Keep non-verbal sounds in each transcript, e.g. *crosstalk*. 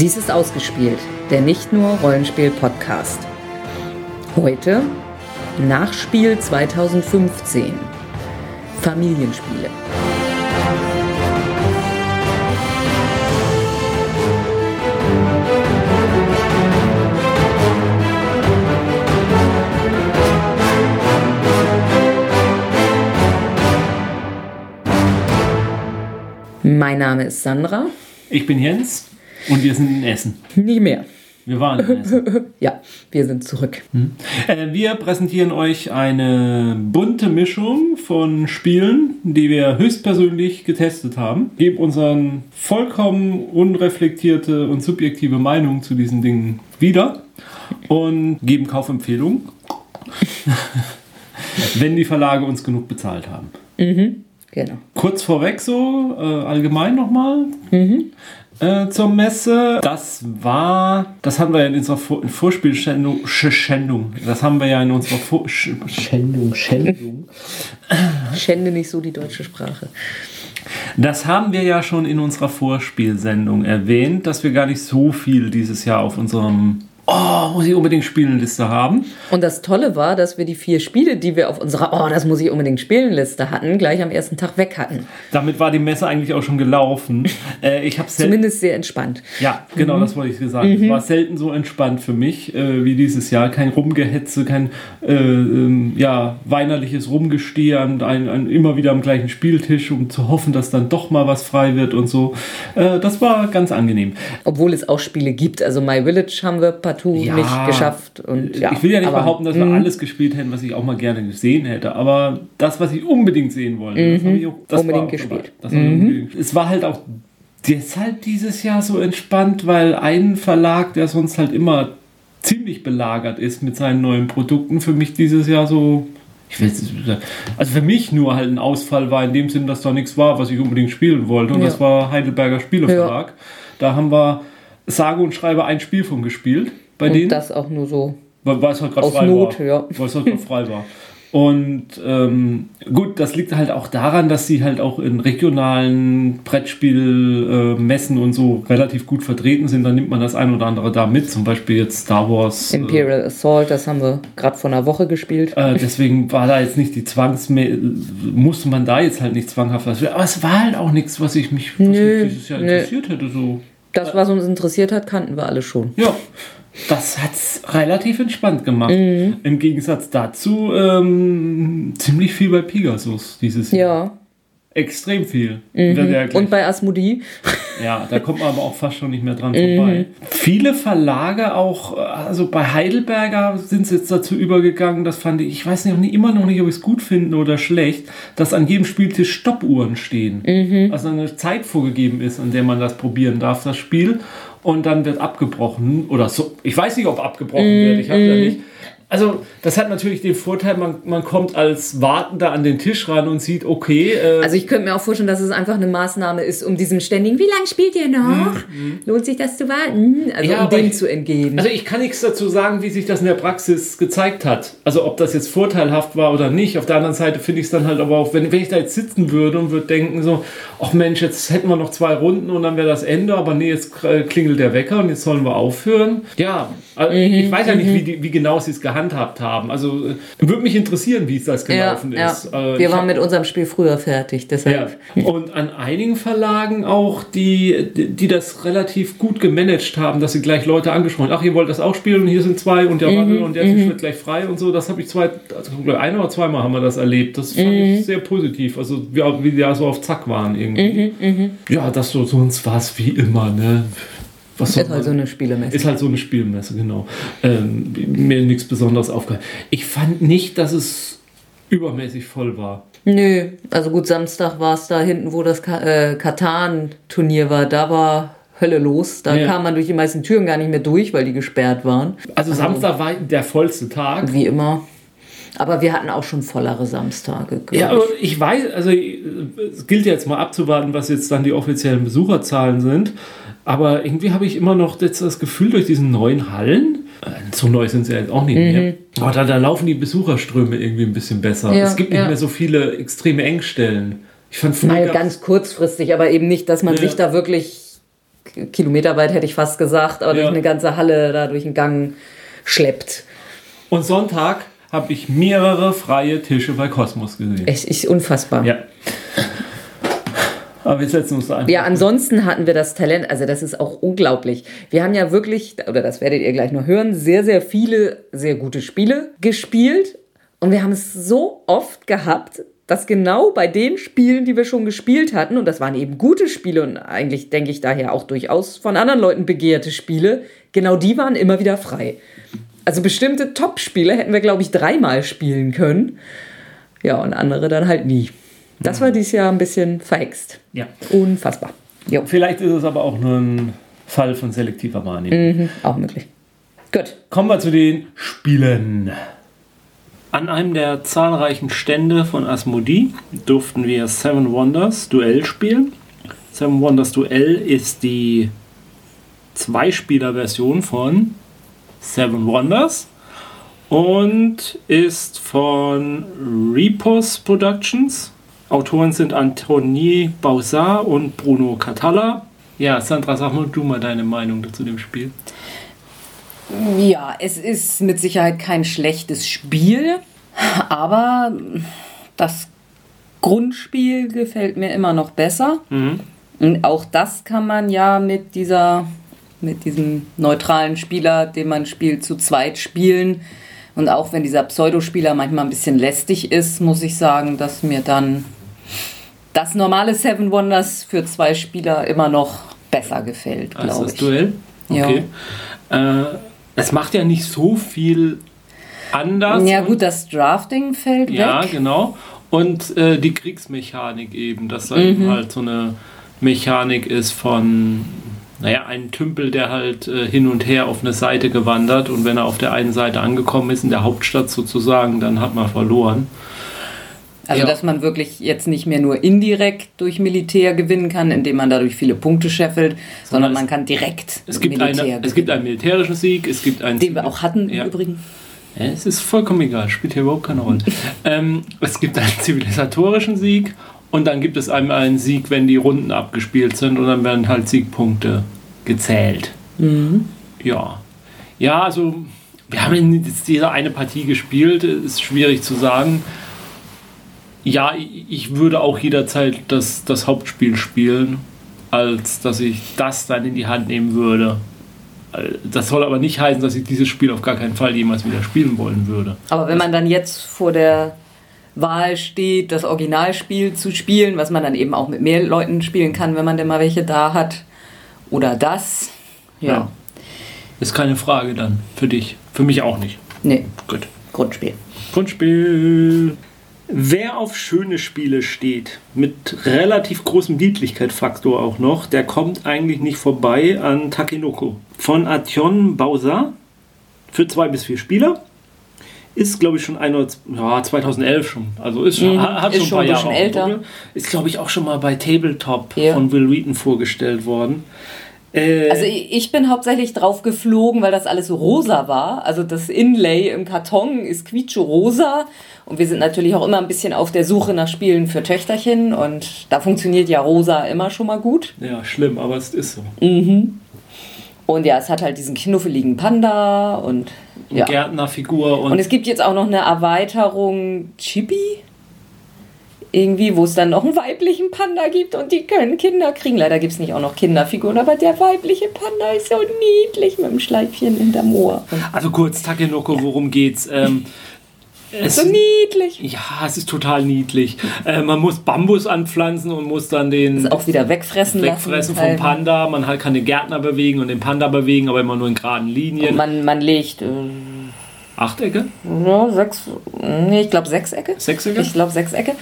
Dies ist ausgespielt, der nicht nur Rollenspiel-Podcast. Heute Nachspiel 2015. Familienspiele. Mein Name ist Sandra. Ich bin Jens und wir sind in Essen. Nie mehr. Wir waren in Essen. *laughs* Ja, wir sind zurück. Äh, wir präsentieren euch eine bunte Mischung von Spielen, die wir höchstpersönlich getestet haben. Geben unseren vollkommen unreflektierte und subjektive Meinung zu diesen Dingen wieder und geben Kaufempfehlungen, *laughs* wenn die Verlage uns genug bezahlt haben. Genau. Kurz vorweg so, äh, allgemein nochmal äh, zur Messe. Das war, das haben wir ja in unserer Vor Vorspielschändung, Sch- Schändung, das haben wir ja in unserer Vor Sch Schändung, Schändung. Schände nicht so die deutsche Sprache. Das haben wir ja schon in unserer Vorspielsendung erwähnt, dass wir gar nicht so viel dieses Jahr auf unserem Oh, muss ich unbedingt spielen Liste haben. Und das Tolle war, dass wir die vier Spiele, die wir auf unserer Oh, das muss ich unbedingt spielen Liste hatten, gleich am ersten Tag weg hatten. Damit war die Messe eigentlich auch schon gelaufen. *laughs* Äh, ich habe Zumindest sehr entspannt. Ja, genau, das wollte ich gesagt. Es war selten so entspannt für mich äh, wie dieses Jahr. Kein Rumgehetze, kein äh, ähm, ja, weinerliches Rumgestehe an, ein, ein, immer wieder am gleichen Spieltisch, um zu hoffen, dass dann doch mal was frei wird und so. Äh, das war ganz angenehm. Obwohl es auch Spiele gibt. Also My Village haben wir partout Ja, nicht geschafft. Und, ja, ich will ja nicht aber- behaupten, dass wir alles gespielt hätten, was ich auch mal gerne gesehen hätte, aber das, was ich unbedingt sehen wollte, das habe ich auch das Mhm. Unbedingt war, gespielt. Das ich unbedingt. Es war halt auch deshalb dieses Jahr so entspannt, weil ein Verlag, der sonst halt immer ziemlich belagert ist mit seinen neuen Produkten, für mich dieses Jahr so. Ich will, also für mich nur halt ein Ausfall war in dem Sinn, dass da nichts war, was ich unbedingt spielen wollte. Und Ja. das war Heidelberger Spieleverlag. Da haben wir sage und schreibe ein Spiel von gespielt bei denen. Und das auch nur so. Weil, weil es halt gerade frei Not, war. ja. Weil es halt frei war. Und ähm, gut, das liegt halt auch daran, dass sie halt auch in regionalen Brettspielmessen äh, und so relativ gut vertreten sind. Dann nimmt man das ein oder andere da mit. Zum Beispiel jetzt Star Wars. äh, Imperial Assault, das haben wir gerade vor einer Woche gespielt. Äh, deswegen war da jetzt nicht die Zwangs musste man da jetzt halt nicht zwanghaft was aber es war halt auch nichts was ich mich, was Nö, mich dieses Jahr nö. interessiert hätte so Das, was uns interessiert hat, kannten wir alle schon. Ja, das hat's relativ entspannt gemacht. Mhm. Im Gegensatz dazu ähm, ziemlich viel bei Pegasus dieses Jahr. Ja. Mhm. Extrem viel. Der gleich- Und bei Asmodee? ja, da kommt man aber auch fast schon nicht mehr dran Mhm. vorbei. Viele Verlage auch, also bei Heidelberger sind sie jetzt dazu übergegangen, das fand ich, ich weiß nicht, immer noch nicht, ob ich es gut finde oder schlecht, dass an jedem Spieltisch Stoppuhren stehen. Mhm. Also eine Zeit vorgegeben ist, an der man das probieren darf, das Spiel. Und dann wird abgebrochen oder so. Ich weiß nicht, ob abgebrochen wird. Ich habe da nicht. Also, das hat natürlich den Vorteil, man, man kommt als Wartender an den Tisch ran und sieht, okay, äh, Also ich könnte mir auch vorstellen, dass es einfach eine Maßnahme ist, um diesem ständigen, wie lange spielt ihr noch? Lohnt sich das zu warten? Also Mhm, Ja, um dem ich- zu entgehen. Also ich kann nichts dazu sagen, wie sich das in der Praxis gezeigt hat. Also ob das jetzt vorteilhaft war oder nicht. Auf der anderen Seite finde ich es dann halt aber auch, wenn, wenn ich da jetzt sitzen würde und würde denken so, ach Mensch, jetzt hätten wir noch zwei Runden und dann wäre das Ende, aber nee, jetzt äh, klingelt der Wecker und jetzt sollen wir aufhören. Ja, also Mhm, ich weiß ja nicht, wie, die, wie genau sie es gehandhabt haben. Also äh, würde mich interessieren, wie es das ja, gelaufen ja. ist. Äh, Wir ich waren mit unserem Spiel früher fertig, ja. deshalb. Und an einigen Verlagen auch, die, die, das relativ gut gemanagt haben, dass sie gleich Leute angesprochen haben. Ach, ihr wollt das auch spielen und hier sind zwei und der Wandel und der Tisch wird gleich frei und so. Das habe ich zwei, also ein oder zweimal haben wir das erlebt. Das fand ich sehr positiv. Also wie, wie die da so auf Zack waren irgendwie. Ja, das so, sonst war es wie immer, ne? Was Ist halt man- so eine Spielemesse. ist halt so eine Spielmesse, genau. Ähm, mir nichts Besonderes aufgefallen. Ich fand nicht, dass es übermäßig voll war. Nö, also gut, Samstag war es da hinten, wo das äh, Katan-Turnier war. Da war Hölle los. Da Ja. kam man durch die meisten Türen gar nicht mehr durch, weil die gesperrt waren. Also Samstag war der vollste Tag. Wie immer. Aber wir hatten auch schon vollere Samstage. Ja, ich. aber ich weiß, also äh, es gilt jetzt mal abzuwarten, was jetzt dann die offiziellen Besucherzahlen sind. Aber irgendwie habe ich immer noch jetzt das Gefühl, durch diesen neuen Hallen, äh, so neu sind sie jetzt auch nicht mehr, aber da, da laufen die Besucherströme irgendwie ein bisschen besser. Ja, es gibt nicht ja. mehr so viele extreme Engstellen. Ich fand Mal ganz kurzfristig, aber eben nicht, dass man Ja. sich da wirklich kilometerweit hätte ich fast gesagt, aber durch eine ganze Halle da durch den Gang schleppt. Und Sonntag habe ich mehrere freie Tische bei Kosmos gesehen. Echt, ist unfassbar. Ja. Aber wir setzen uns einfach. Ja, ansonsten hatten wir das Talent, also das ist auch unglaublich. Wir haben ja wirklich, oder das werdet ihr gleich noch hören, sehr, sehr viele sehr gute Spiele gespielt. Und wir haben es so oft gehabt, dass genau bei den Spielen, die wir schon gespielt hatten, und das waren eben gute Spiele und eigentlich denke ich daher auch durchaus von anderen Leuten begehrte Spiele, genau die waren immer wieder frei. Also bestimmte Top-Spiele hätten wir, glaube ich, dreimal spielen können. Ja, und andere dann halt nie. Das war dieses Jahr ein bisschen verhext. Ja. Unfassbar. Jo, Vielleicht ist es aber auch nur ein Fall von selektiver Wahrnehmung. mhm, auch möglich. Gut. Kommen wir zu den Spielen. An einem der zahlreichen Stände von Asmodee durften wir Seven Wonders Duell spielen. Seven Wonders Duell ist die Zweispieler-Version von Seven Wonders und ist von Repos Productions. Autoren sind Anthony Bausat und Bruno Catalla. Ja, Sandra, sag mal du mal deine Meinung zu dem Spiel. Ja, es ist mit Sicherheit kein schlechtes Spiel, aber das Grundspiel gefällt mir immer noch besser. Und auch das kann man ja mit dieser, mit diesem neutralen Spieler, den man spielt, zu zweit spielen. Und auch wenn dieser Pseudospieler manchmal ein bisschen lästig ist, muss ich sagen, dass mir dann das normale Seven Wonders für zwei Spieler immer noch besser gefällt, glaube das ich. Duell? Ja. Okay. Äh, es macht ja nicht so viel anders. Ja gut, das Drafting fällt ja weg. genau. Und äh, die Kriegsmechanik eben, dass da Mhm. eben halt so eine Mechanik ist von, naja, ein Tümpel, der halt äh, hin und her auf eine Seite gewandert und wenn er auf der einen Seite angekommen ist, in der Hauptstadt sozusagen, dann hat man verloren. Also Ja. dass man wirklich jetzt nicht mehr nur indirekt durch Militär gewinnen kann, indem man dadurch viele Punkte scheffelt, sondern es- man kann direkt Es gibt, Militär eine, es gibt einen militärischen Sieg, es gibt einen den wir auch hatten Ja. im Übrigen. Ja, es ist vollkommen egal, spielt hier überhaupt keine Rolle. *laughs* ähm, es gibt einen zivilisatorischen Sieg und dann gibt es einmal einen Sieg, wenn die Runden abgespielt sind und dann werden halt Siegpunkte gezählt. Ja. Ja, also wir haben jetzt diese eine Partie gespielt, ist schwierig zu sagen. Ja, ich- würde auch jederzeit das, das Hauptspiel spielen, als dass ich das dann in die Hand nehmen würde. Das soll aber nicht heißen, dass ich dieses Spiel auf gar keinen Fall jemals wieder spielen wollen würde. Aber wenn man dann jetzt vor der Wahl steht, das Originalspiel zu spielen, was man dann eben auch mit mehr Leuten spielen kann, wenn man denn mal welche da hat, oder das, ja, Ja. Ist keine Frage dann für dich. Für mich auch nicht. nee, Gut. Grundspiel. Grundspiel. Wer auf schöne Spiele steht, mit relativ großem Niedlichkeitsfaktor auch noch, der kommt eigentlich nicht vorbei an Takenoko. Von Ation Bausa für zwei bis vier Spieler. Ist, glaube ich, schon ein oder z- ja, 2011 schon. Also ist schon, Mhm, hat ist schon schon ein paar bisschen Jahre älter. Ist, glaube ich, auch schon mal bei Tabletop Ja. von Will Wheaton vorgestellt worden. Äh, Also ich bin hauptsächlich drauf geflogen, weil das alles so rosa war. Also das Inlay im Karton ist quietsche-rosa. Und wir sind natürlich auch immer ein bisschen auf der Suche nach Spielen für Töchterchen. Und da funktioniert ja rosa immer schon mal gut. ja, schlimm, aber es ist so. Und ja, es hat halt diesen knuffeligen Panda und ja. Gärtnerfigur und, Und es gibt jetzt auch noch eine Erweiterung Chibi. Irgendwie, wo es dann noch einen weiblichen Panda gibt und die können Kinder kriegen. Leider gibt es nicht auch noch Kinderfiguren, aber der weibliche Panda ist so niedlich mit dem Schleifchen hinterm Ohr. Und Also kurz, Takenoko, worum geht's? Ähm, *laughs* es, so niedlich. ja, es ist total niedlich. Äh, man muss Bambus anpflanzen und muss dann den Das auch wieder wegfressen, wegfressen lassen. vom halt. Panda. Man halt kann den Gärtner bewegen und den Panda bewegen, aber immer nur in geraden Linien. Man, man legt äh, Achtecke? ja, sechs, nee, ich glaube Sechsecke. Sechsecke? Ich glaube Sechsecke.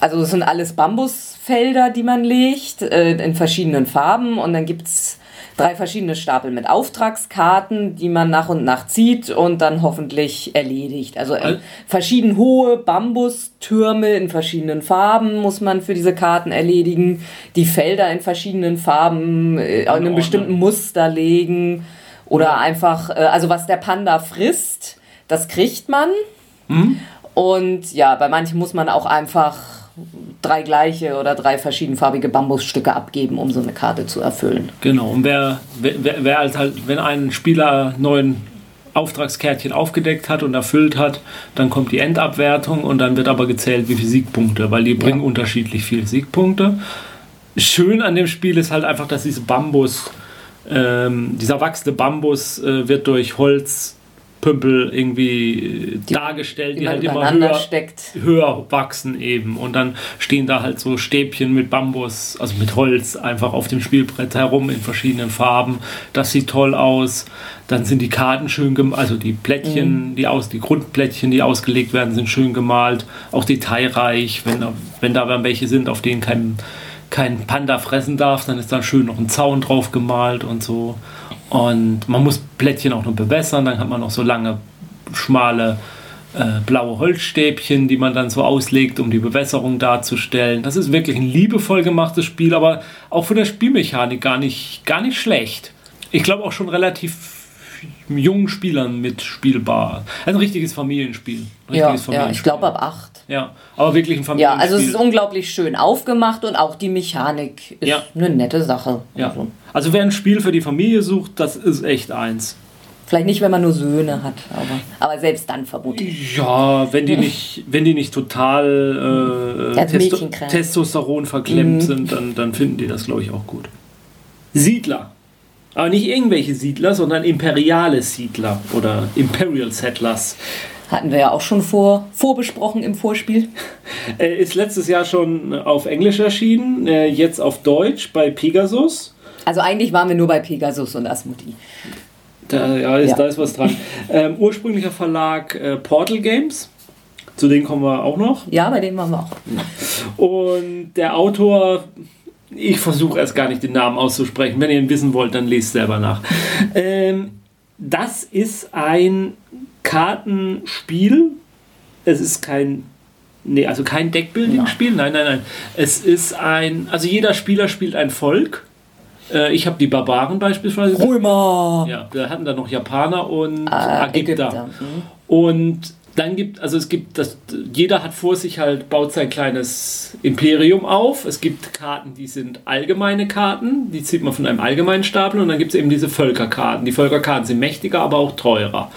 Also es sind alles Bambusfelder, die man legt, äh, in verschiedenen Farben. Und dann gibt es drei verschiedene Stapel mit Auftragskarten, die man nach und nach zieht und dann hoffentlich erledigt. Also äh, verschieden hohe Bambustürme in verschiedenen Farben muss man für diese Karten erledigen. Die Felder in verschiedenen Farben äh, in einem bestimmten Muster legen. Oder einfach, äh, also was der Panda frisst, das kriegt man. Und ja, bei manchen muss man auch einfach drei gleiche oder drei verschiedenfarbige Bambusstücke abgeben, um so eine Karte zu erfüllen. Genau, und wer, wer, wer halt, halt, wenn ein Spieler neuen Auftragskärtchen aufgedeckt hat und erfüllt hat, dann kommt die Endabwertung und dann wird aber gezählt, wie viele Siegpunkte, weil die bringen ja. unterschiedlich viele Siegpunkte. Schön an dem Spiel ist halt einfach, dass diese Bambus, ähm, dieser wachsende Bambus äh, wird durch Holz Pümpel irgendwie die, dargestellt, die, die halt immer höher, steckt. höher wachsen eben. Und dann stehen da halt so Stäbchen mit Bambus, also mit Holz, einfach auf dem Spielbrett herum in verschiedenen Farben. Das sieht toll aus. Dann sind die Karten schön gemalt, also die Plättchen, mhm. die aus, die Grundplättchen, die ausgelegt werden, sind schön gemalt. Auch detailreich, wenn da, wenn da welche sind, auf denen kein, kein Panda fressen darf, dann ist da schön noch ein Zaun drauf gemalt und so. Und man muss Plättchen auch noch bewässern, dann hat man noch so lange, schmale äh, blaue Holzstäbchen, die man dann so auslegt, um die Bewässerung darzustellen. Das ist wirklich ein liebevoll gemachtes Spiel, aber auch von der Spielmechanik gar nicht, gar nicht schlecht. Ich glaube auch schon relativ jungen Spielern mitspielbar. Also ein richtiges Familienspiel. Richtiges ja, Familienspiel. ja, ich glaube ab acht. Ja, aber wirklich ein Familienspiel. Ja, also es ist unglaublich schön aufgemacht und auch die Mechanik ist ja. eine nette Sache. Ja. Also. also wer ein Spiel für die Familie sucht, das ist echt eins. Vielleicht nicht, wenn man nur Söhne hat, aber, aber selbst dann vermutlich. Ja, wenn die nicht, wenn die nicht total äh, Testo Testosteron verklemmt mhm. sind, dann, dann finden die das, glaube ich, auch gut. Siedler. Aber nicht irgendwelche Siedler, sondern imperiale Siedler oder Imperial Settlers. Hatten wir ja auch schon vor, vorbesprochen im Vorspiel. Ist letztes Jahr schon auf Englisch erschienen, äh, jetzt auf Deutsch bei Pegasus. Also eigentlich waren wir nur bei Pegasus und Asmodi. Da, ja, ist, ja. da ist was dran. Ähm, ursprünglicher Verlag äh, Portal Games. Zu denen kommen wir auch noch. Ja, bei denen waren wir auch. Und der Autor ich versuche erst gar nicht den Namen auszusprechen. Wenn ihr ihn wissen wollt, dann lest selber nach. Ähm, das ist ein Kartenspiel. Es ist kein Nee, also kein Deckbuilding-Spiel. Nein, nein, nein. Es ist ein. Also jeder Spieler spielt ein Volk. Äh, ich habe die Barbaren beispielsweise. Römer! Ja, wir hatten da noch Japaner und äh, Ägypter. Ägypter. Mhm. Und dann gibt, also es gibt, das, jeder hat vor sich halt, baut sein kleines Imperium auf. Es gibt Karten, die sind allgemeine Karten, die zieht man von einem allgemeinen Stapel und dann gibt es eben diese Völkerkarten. Die Völkerkarten sind mächtiger, aber auch teurer.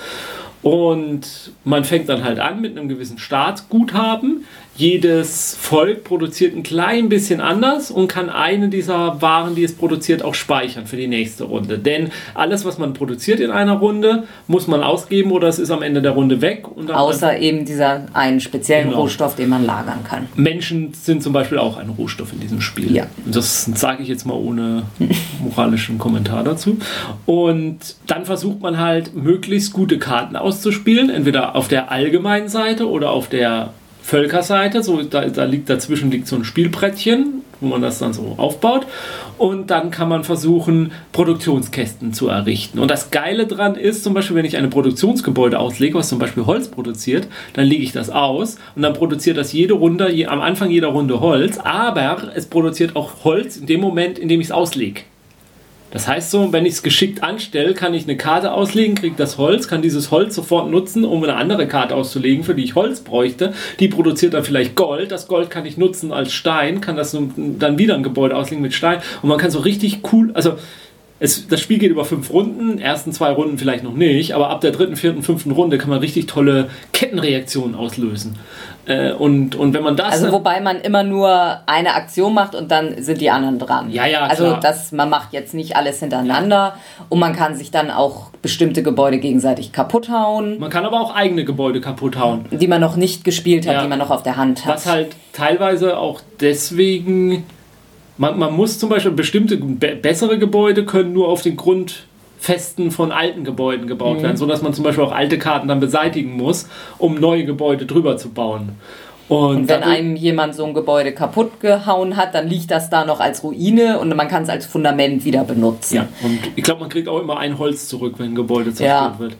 Und man fängt dann halt an mit einem gewissen Staatsguthaben. Jedes Volk produziert ein klein bisschen anders und kann eine dieser Waren, die es produziert, auch speichern für die nächste Runde. Denn alles, was man produziert in einer Runde, muss man ausgeben oder es ist am Ende der Runde weg. Außer eben dieser einen speziellen genau. Rohstoff, den man lagern kann. Menschen sind zum Beispiel auch ein Rohstoff in diesem Spiel. Ja. Das sage ich jetzt mal ohne moralischen Kommentar dazu. Und dann versucht man halt, möglichst gute Karten auszuspielen, entweder auf der allgemeinen Seite oder auf der Völkerseite. So, da, da liegt dazwischen liegt so ein Spielbrettchen, wo man das dann so aufbaut. Und dann kann man versuchen, Produktionskästen zu errichten. Und das Geile dran ist, zum Beispiel, wenn ich ein Produktionsgebäude auslege, was zum Beispiel Holz produziert, dann lege ich das aus und dann produziert das jede Runde, je, am Anfang jeder Runde Holz, aber es produziert auch Holz in dem Moment, in dem ich es auslege. Das heißt so, wenn ich es geschickt anstelle, kann ich eine Karte auslegen, kriege das Holz, kann dieses Holz sofort nutzen, um eine andere Karte auszulegen, für die ich Holz bräuchte. Die produziert dann vielleicht Gold. Das Gold kann ich nutzen als Stein, kann das dann wieder ein Gebäude auslegen mit Stein. Und man kann so richtig cool, also es, das Spiel geht über fünf Runden, ersten zwei Runden vielleicht noch nicht, aber ab der dritten, vierten, fünften Runde kann man richtig tolle Kettenreaktionen auslösen. Äh, und, und wenn man das. Also, wobei man immer nur eine Aktion macht und dann sind die anderen dran. Ja, ja. Also, klar. das, man macht jetzt nicht alles hintereinander und man kann sich dann auch bestimmte Gebäude gegenseitig kaputt hauen. Man kann aber auch eigene Gebäude kaputt hauen. Die man noch nicht gespielt hat, ja. die man noch auf der Hand hat. Was halt teilweise auch deswegen man, man muss zum Beispiel bestimmte be bessere Gebäude können nur auf den Grundfesten von alten Gebäuden gebaut mhm. werden, sodass man zum Beispiel auch alte Karten dann beseitigen muss, um neue Gebäude drüber zu bauen. Und, und wenn einem jemand so ein Gebäude kaputt gehauen hat, dann liegt das da noch als Ruine und man kann es als Fundament wieder benutzen. Ja, und ich glaube, man kriegt auch immer ein Holz zurück, wenn ein Gebäude zerstört ja. wird.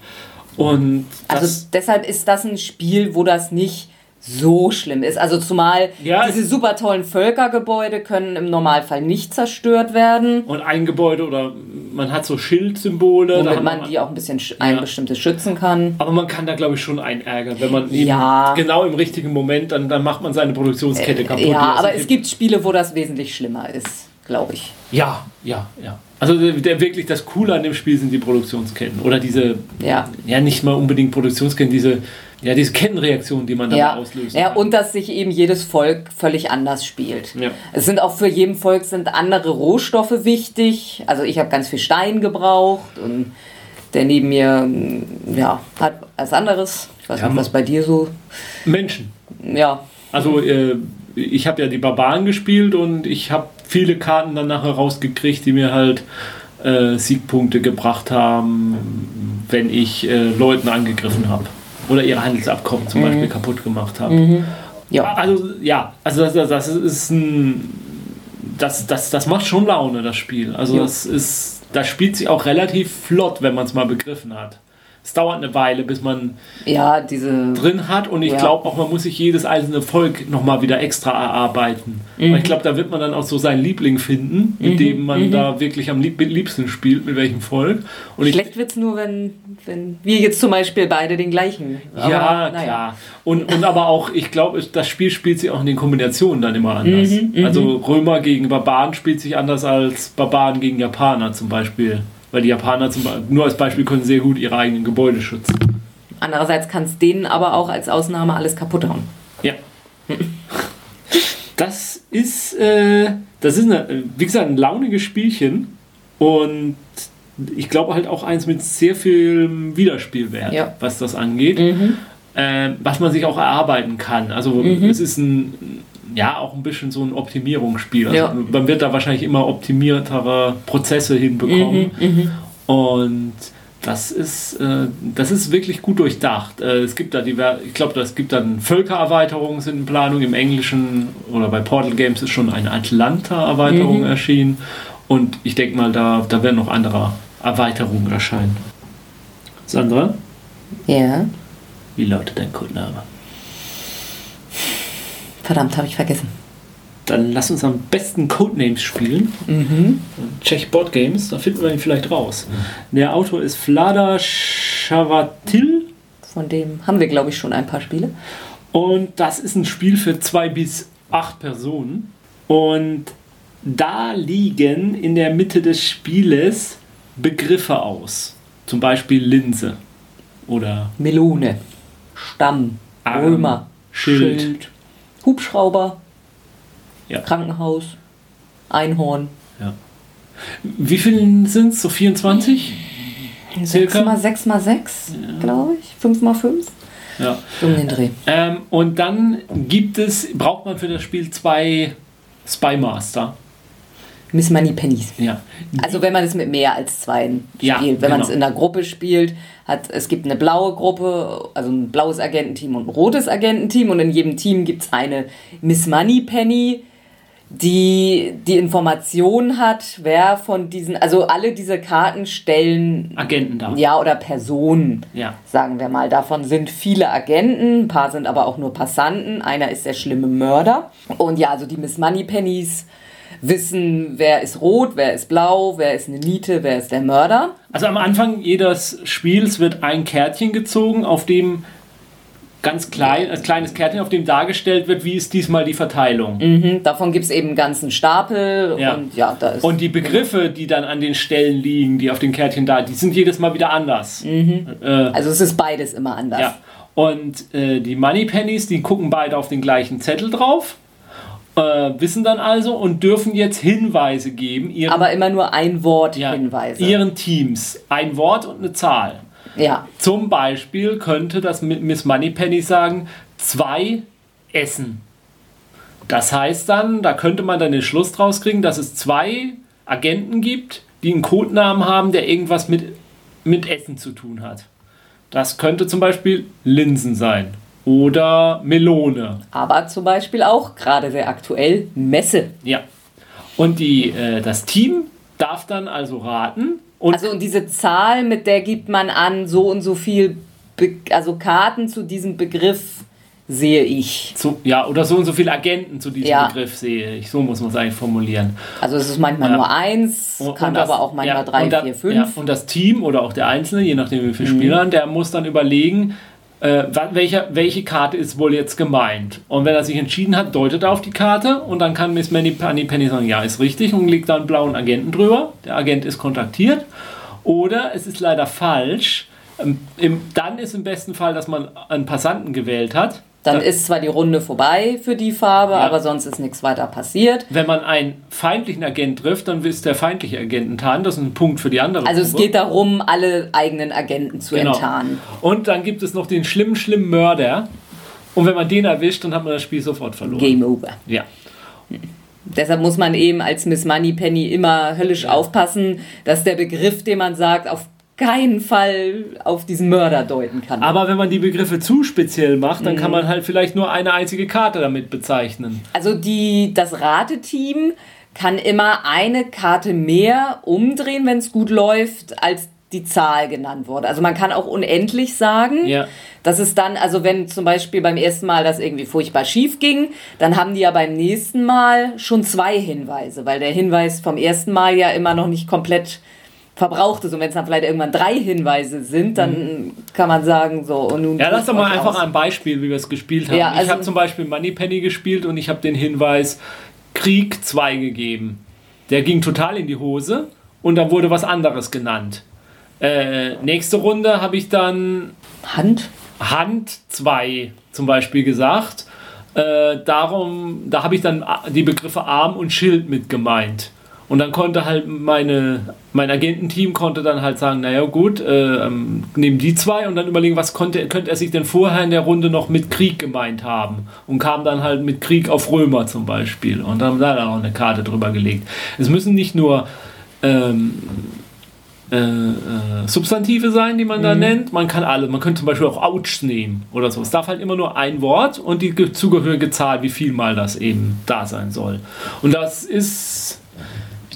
Und also deshalb ist das ein Spiel, wo das nicht so schlimm ist. Also zumal Ja, diese es- super tollen Völkergebäude können im Normalfall nicht zerstört werden, Und ein Gebäude oder man hat so Schildsymbole. womit hat man die auch ein bisschen sch- ein Ja. bestimmtes schützen kann. aber man kann da, glaube ich, schon einärgern, wenn man eben Ja. genau im richtigen Moment, dann, dann macht man seine Produktionskette kaputt. Die Ja, das aber es gibt Spiele, wo das wesentlich schlimmer ist, glaube ich. Ja, ja, ja. Also der, der wirklich das Coole an dem Spiel sind die Produktionsketten. Oder diese, Ja. ja nicht mal unbedingt Produktionsketten, diese, ja, diese Kettenreaktion, die man dabei Ja, auslöst. ja, und dass sich eben jedes Volk völlig anders spielt. Ja. Es sind auch für jeden Volk sind andere Rohstoffe wichtig. Also ich habe ganz viel Stein gebraucht und der neben mir mm, ja, hat was anderes. Ich weiß Ja, nicht, was bei dir so. Menschen. Ja, Also äh, ich habe ja die Barbaren gespielt und ich habe viele Karten dann nachher rausgekriegt, die mir halt äh, Siegpunkte gebracht haben, wenn ich äh, Leuten angegriffen habe. Oder ihre Handelsabkommen zum Beispiel kaputt gemacht habe. ja. Also ja, also das, das, das ist ein. Das, das, das macht schon Laune, das Spiel. Also Ja. das ist. Das spielt sich auch relativ flott, wenn man es mal begriffen hat. Es dauert eine Weile, bis man Ja, diese. drin hat und ich Ja. glaube auch, man muss sich jedes einzelne Volk nochmal wieder extra erarbeiten. Mhm. Weil ich glaube, da wird man dann auch so seinen Liebling finden, mit dem man da wirklich am lieb liebsten spielt, mit welchem Volk. Und Schlecht wird es nur, wenn, wenn wir jetzt zum Beispiel beide den gleichen. Aber, ja, naja. klar. Und, und aber auch, ich glaube, das Spiel spielt sich auch in den Kombinationen dann immer anders. Mhm, also Römer gegen Barbaren spielt sich anders als Barbaren gegen Japaner zum Beispiel. Weil die Japaner zum Beispiel, nur als Beispiel können sehr gut ihre eigenen Gebäude schützen. Andererseits kann es denen aber auch als Ausnahme alles kaputt hauen. Ja. Das ist, äh, das ist eine, wie gesagt, ein launiges Spielchen und ich glaube halt auch eins mit sehr viel Wiederspielwert, Ja. was das angeht, äh, was man sich auch erarbeiten kann. Also es ist ein, ja, auch ein bisschen so ein Optimierungsspiel. Also Ja. Man wird da wahrscheinlich immer optimiertere Prozesse hinbekommen und das ist, äh, das ist wirklich gut durchdacht. Äh, es gibt da diver ich glaube, es gibt dann Völkererweiterungen sind in Planung. Im Englischen oder bei Portal Games ist schon eine Atlanta-Erweiterung erschienen. Und ich denke mal, da, da werden noch andere Erweiterungen erscheinen. Sandra, Ja. wie lautet dein Codename? Verdammt, habe ich vergessen. Dann lass uns am besten Codenames spielen. Czech Board Games, da finden wir ihn vielleicht raus. Der Autor ist Vlada Schavatil. Von dem haben wir, glaube ich, schon ein paar Spiele. Und das ist ein Spiel für zwei bis acht Personen. Und da liegen in der Mitte des Spieles Begriffe aus. Zum Beispiel Linse oder Melone, Stamm, Arm, Römer, Schild. Schild, Hubschrauber, Ja. Krankenhaus, Einhorn. wie viele sind es? So 24? 6 Circa? mal 6 mal 6, glaube ich. 5 mal 5. Ja. Um den Dreh. Ähm, und dann gibt es, braucht man für das Spiel zwei Spymaster. Miss Money Pennies. Ja. Also wenn man es mit mehr als zwei Ja, spielt. Wenn man es genau. in einer Gruppe spielt, hat es gibt eine blaue Gruppe, also ein blaues Agententeam und ein rotes Agententeam und in jedem Team gibt es eine Miss Money Penny, die die Information hat, wer von diesen, also alle diese Karten stellen Agenten da. ja oder Personen, Ja. sagen wir mal. Davon sind viele Agenten, ein paar sind aber auch nur Passanten. Einer ist der schlimme Mörder. Und ja, also die Miss Money Pennies wissen, wer ist rot, wer ist blau, wer ist eine Niete, wer ist der Mörder. Also am Anfang jedes Spiels wird ein Kärtchen gezogen, auf dem ganz klein, als kleines Kärtchen, auf dem dargestellt wird, wie ist diesmal die Verteilung. Mhm, davon gibt es eben einen ganzen Stapel Ja. und ja, da ist. Und die Begriffe, die dann an den Stellen liegen, die auf dem Kärtchen da, die sind jedes Mal wieder anders. Äh, also es ist beides immer anders. ja. Und äh, die Moneypennies, die gucken beide auf den gleichen Zettel drauf, äh, wissen dann also und dürfen jetzt Hinweise geben, ihren, Aber immer nur ein Wort ja, Hinweise. ihren Teams. Ein Wort und eine Zahl. ja. Zum Beispiel könnte das Miss Moneypenny sagen, zwei Essen. Das heißt dann, da könnte man dann den Schluss draus kriegen, dass es zwei Agenten gibt, die einen Codenamen haben, der irgendwas mit, mit Essen zu tun hat. Das könnte zum Beispiel Linsen sein oder Melone. Aber zum Beispiel auch gerade sehr aktuell Messe. Ja. Und die, äh, das Team darf dann also raten. Und Also und diese Zahl, mit der gibt man an, so und so viel, Be also Karten zu diesem Begriff sehe ich. Zu, ja, oder so und so viele Agenten zu diesem Ja. Begriff sehe ich. So muss man es eigentlich formulieren. Also es ist manchmal Ja. nur eins, Und- kann und das- aber auch manchmal ja, drei, da- vier, fünf. Und das Team oder auch der Einzelne, je nachdem wie viele Mhm. Spieler, der muss dann überlegen, äh, wa- welche, Karte ist wohl jetzt gemeint. Und wenn er sich entschieden hat, deutet er auf die Karte und dann kann Miss Manny Penny Penny sagen, ja, ist richtig und legt da einen blauen Agenten drüber. Der Agent ist kontaktiert. Oder es ist leider falsch. Ähm, Im, dann ist im besten Fall, dass man einen Passanten gewählt hat. Dann Da- ist zwar die Runde vorbei für die Farbe, Ja. aber sonst ist nichts weiter passiert. wenn man einen feindlichen Agent trifft, dann ist der feindliche Agent enttarnt. Das ist ein Punkt für die andere Also es Gruppe. geht darum, alle eigenen Agenten zu Genau. enttarnen. Und dann gibt es noch den schlimmen, schlimmen Mörder. Und wenn man den erwischt, dann hat man das Spiel sofort verloren. Game over. Ja. Deshalb muss man eben als Miss Moneypenny immer höllisch aufpassen, dass der Begriff, den man sagt, auf keinen Fall auf diesen Mörder deuten kann. Aber wenn man die Begriffe zu speziell macht, dann kann Mhm. man halt vielleicht nur eine einzige Karte damit bezeichnen. Also die, das Rateteam kann immer eine Karte mehr umdrehen, wenn es gut läuft, als die Zahl genannt wurde. Also man kann auch unendlich sagen. Ja. Das ist dann, also wenn zum Beispiel beim ersten Mal das irgendwie furchtbar schief ging, dann haben die ja beim nächsten Mal schon zwei Hinweise, weil der Hinweis vom ersten Mal ja immer noch nicht komplett verbraucht ist. Und wenn es dann vielleicht irgendwann drei Hinweise sind, dann kann man sagen, so, und nun. Mhm. Ja, lass doch mal einfach aus. ein Beispiel, wie wir es gespielt haben. Ja, ich also- habe zum Beispiel Moneypenny gespielt und ich habe den Hinweis Krieg 2 gegeben. Der ging total in die Hose und dann wurde was anderes genannt. Äh, nächste Runde habe ich dann Hand. Hand 2 zum Beispiel gesagt. Äh, darum, da habe ich dann die Begriffe Arm und Schild mit gemeint. Und dann konnte halt meine, mein Agententeam konnte dann halt sagen, naja gut, äh, ähm, nehmen die zwei und dann überlegen, was konnte, könnte er sich denn vorher in der Runde noch mit Krieg gemeint haben. Und kam dann halt mit Krieg auf Römer zum Beispiel. Und dann haben da noch eine Karte drüber gelegt. Es müssen nicht nur ähm, äh, äh, Substantive sein, die man da nennt. Man kann alle, man könnte zum Beispiel auch Ouch nehmen oder so. Es darf halt immer nur ein Wort und die ge- zugehörige Zahl, wie viel mal das eben da sein soll. Und das ist,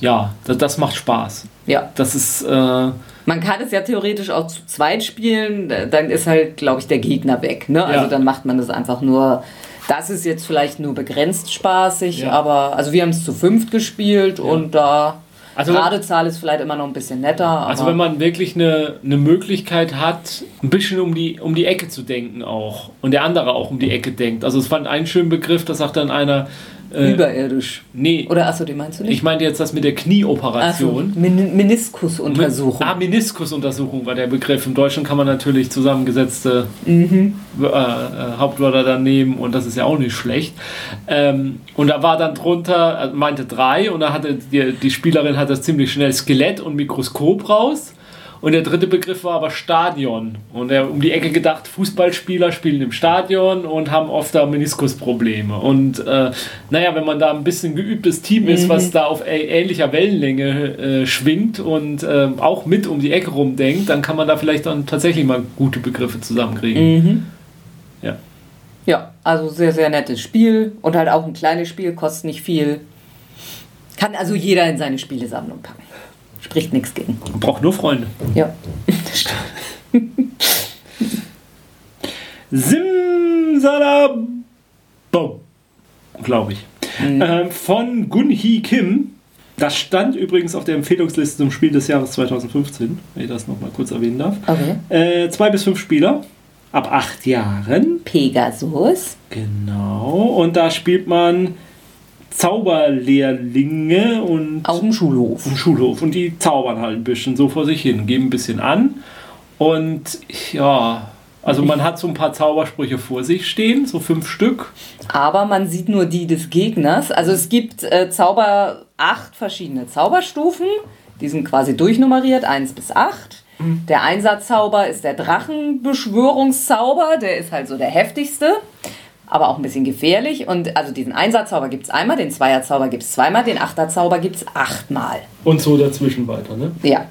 ja, das, das macht Spaß. Ja. Das ist, äh, Man kann es ja theoretisch auch zu zweit spielen, dann ist halt, glaube ich, der Gegner weg. Ne? Also Ja. dann macht man das einfach nur. Das ist jetzt vielleicht nur begrenzt spaßig, Ja. aber also wir haben es zu fünft gespielt und da Also- Radezahl ist vielleicht immer noch ein bisschen netter. also wenn man wirklich eine, eine Möglichkeit hat, ein bisschen um die, um die Ecke zu denken auch und der andere auch um die Ecke denkt. Also es fand einen schönen Begriff, da sagt dann einer, äh, überirdisch. nee, Oder achso, den meinst du nicht? ich meinte jetzt das mit der Knieoperation. Men Meniskusuntersuchung. Ah, Meniskusuntersuchung war der Begriff. Im Deutschen kann man natürlich zusammengesetzte Mhm. äh, äh, Hauptwörter dann nehmen und das ist ja auch nicht schlecht. Ähm, und da war dann drunter, äh, meinte drei und da hatte die, die Spielerin hat das ziemlich schnell Skelett und Mikroskop raus. Und der dritte Begriff war aber Stadion. Und er um die Ecke gedacht, Fußballspieler spielen im Stadion und haben oft da Meniskusprobleme. Und äh, naja, wenn man da ein bisschen geübtes Team ist, was da auf ähnlicher Wellenlänge äh, schwingt und äh, auch mit um die Ecke rumdenkt, dann kann man da vielleicht dann tatsächlich mal gute Begriffe zusammenkriegen. Ja. Ja, also sehr, sehr nettes Spiel und halt auch ein kleines Spiel, kostet nicht viel. Kann also jeder in seine Spielesammlung packen. Spricht nichts gegen. Man braucht nur Freunde. Ja. *laughs* Simsalabum. Glaube ich. Ähm, von Gun-Hee Kim. Das stand übrigens auf der Empfehlungsliste zum Spiel des Jahres 2015, wenn ich das nochmal kurz erwähnen darf. Okay. Äh, zwei bis fünf Spieler ab acht Jahren. Pegasus. Genau. Und da spielt man Zauberlehrlinge und Auf dem Schulhof. im Schulhof und die zaubern halt ein bisschen so vor sich hin, geben ein bisschen an. Und ja, also man hat so ein paar Zaubersprüche vor sich stehen, so fünf Stück. Aber man sieht nur die des Gegners. Also es gibt äh, Zauber, acht verschiedene Zauberstufen. Die sind quasi durchnummeriert, 1 bis 8. Der Einsatzzauber ist der Drachenbeschwörungszauber. Der ist halt so der heftigste, aber auch ein bisschen gefährlich. Und also diesen Einsatzzauber gibt es einmal, den Zweierzauber gibt es zweimal, den Achterzauber gibt es achtmal. Und so dazwischen weiter, ne? Ja.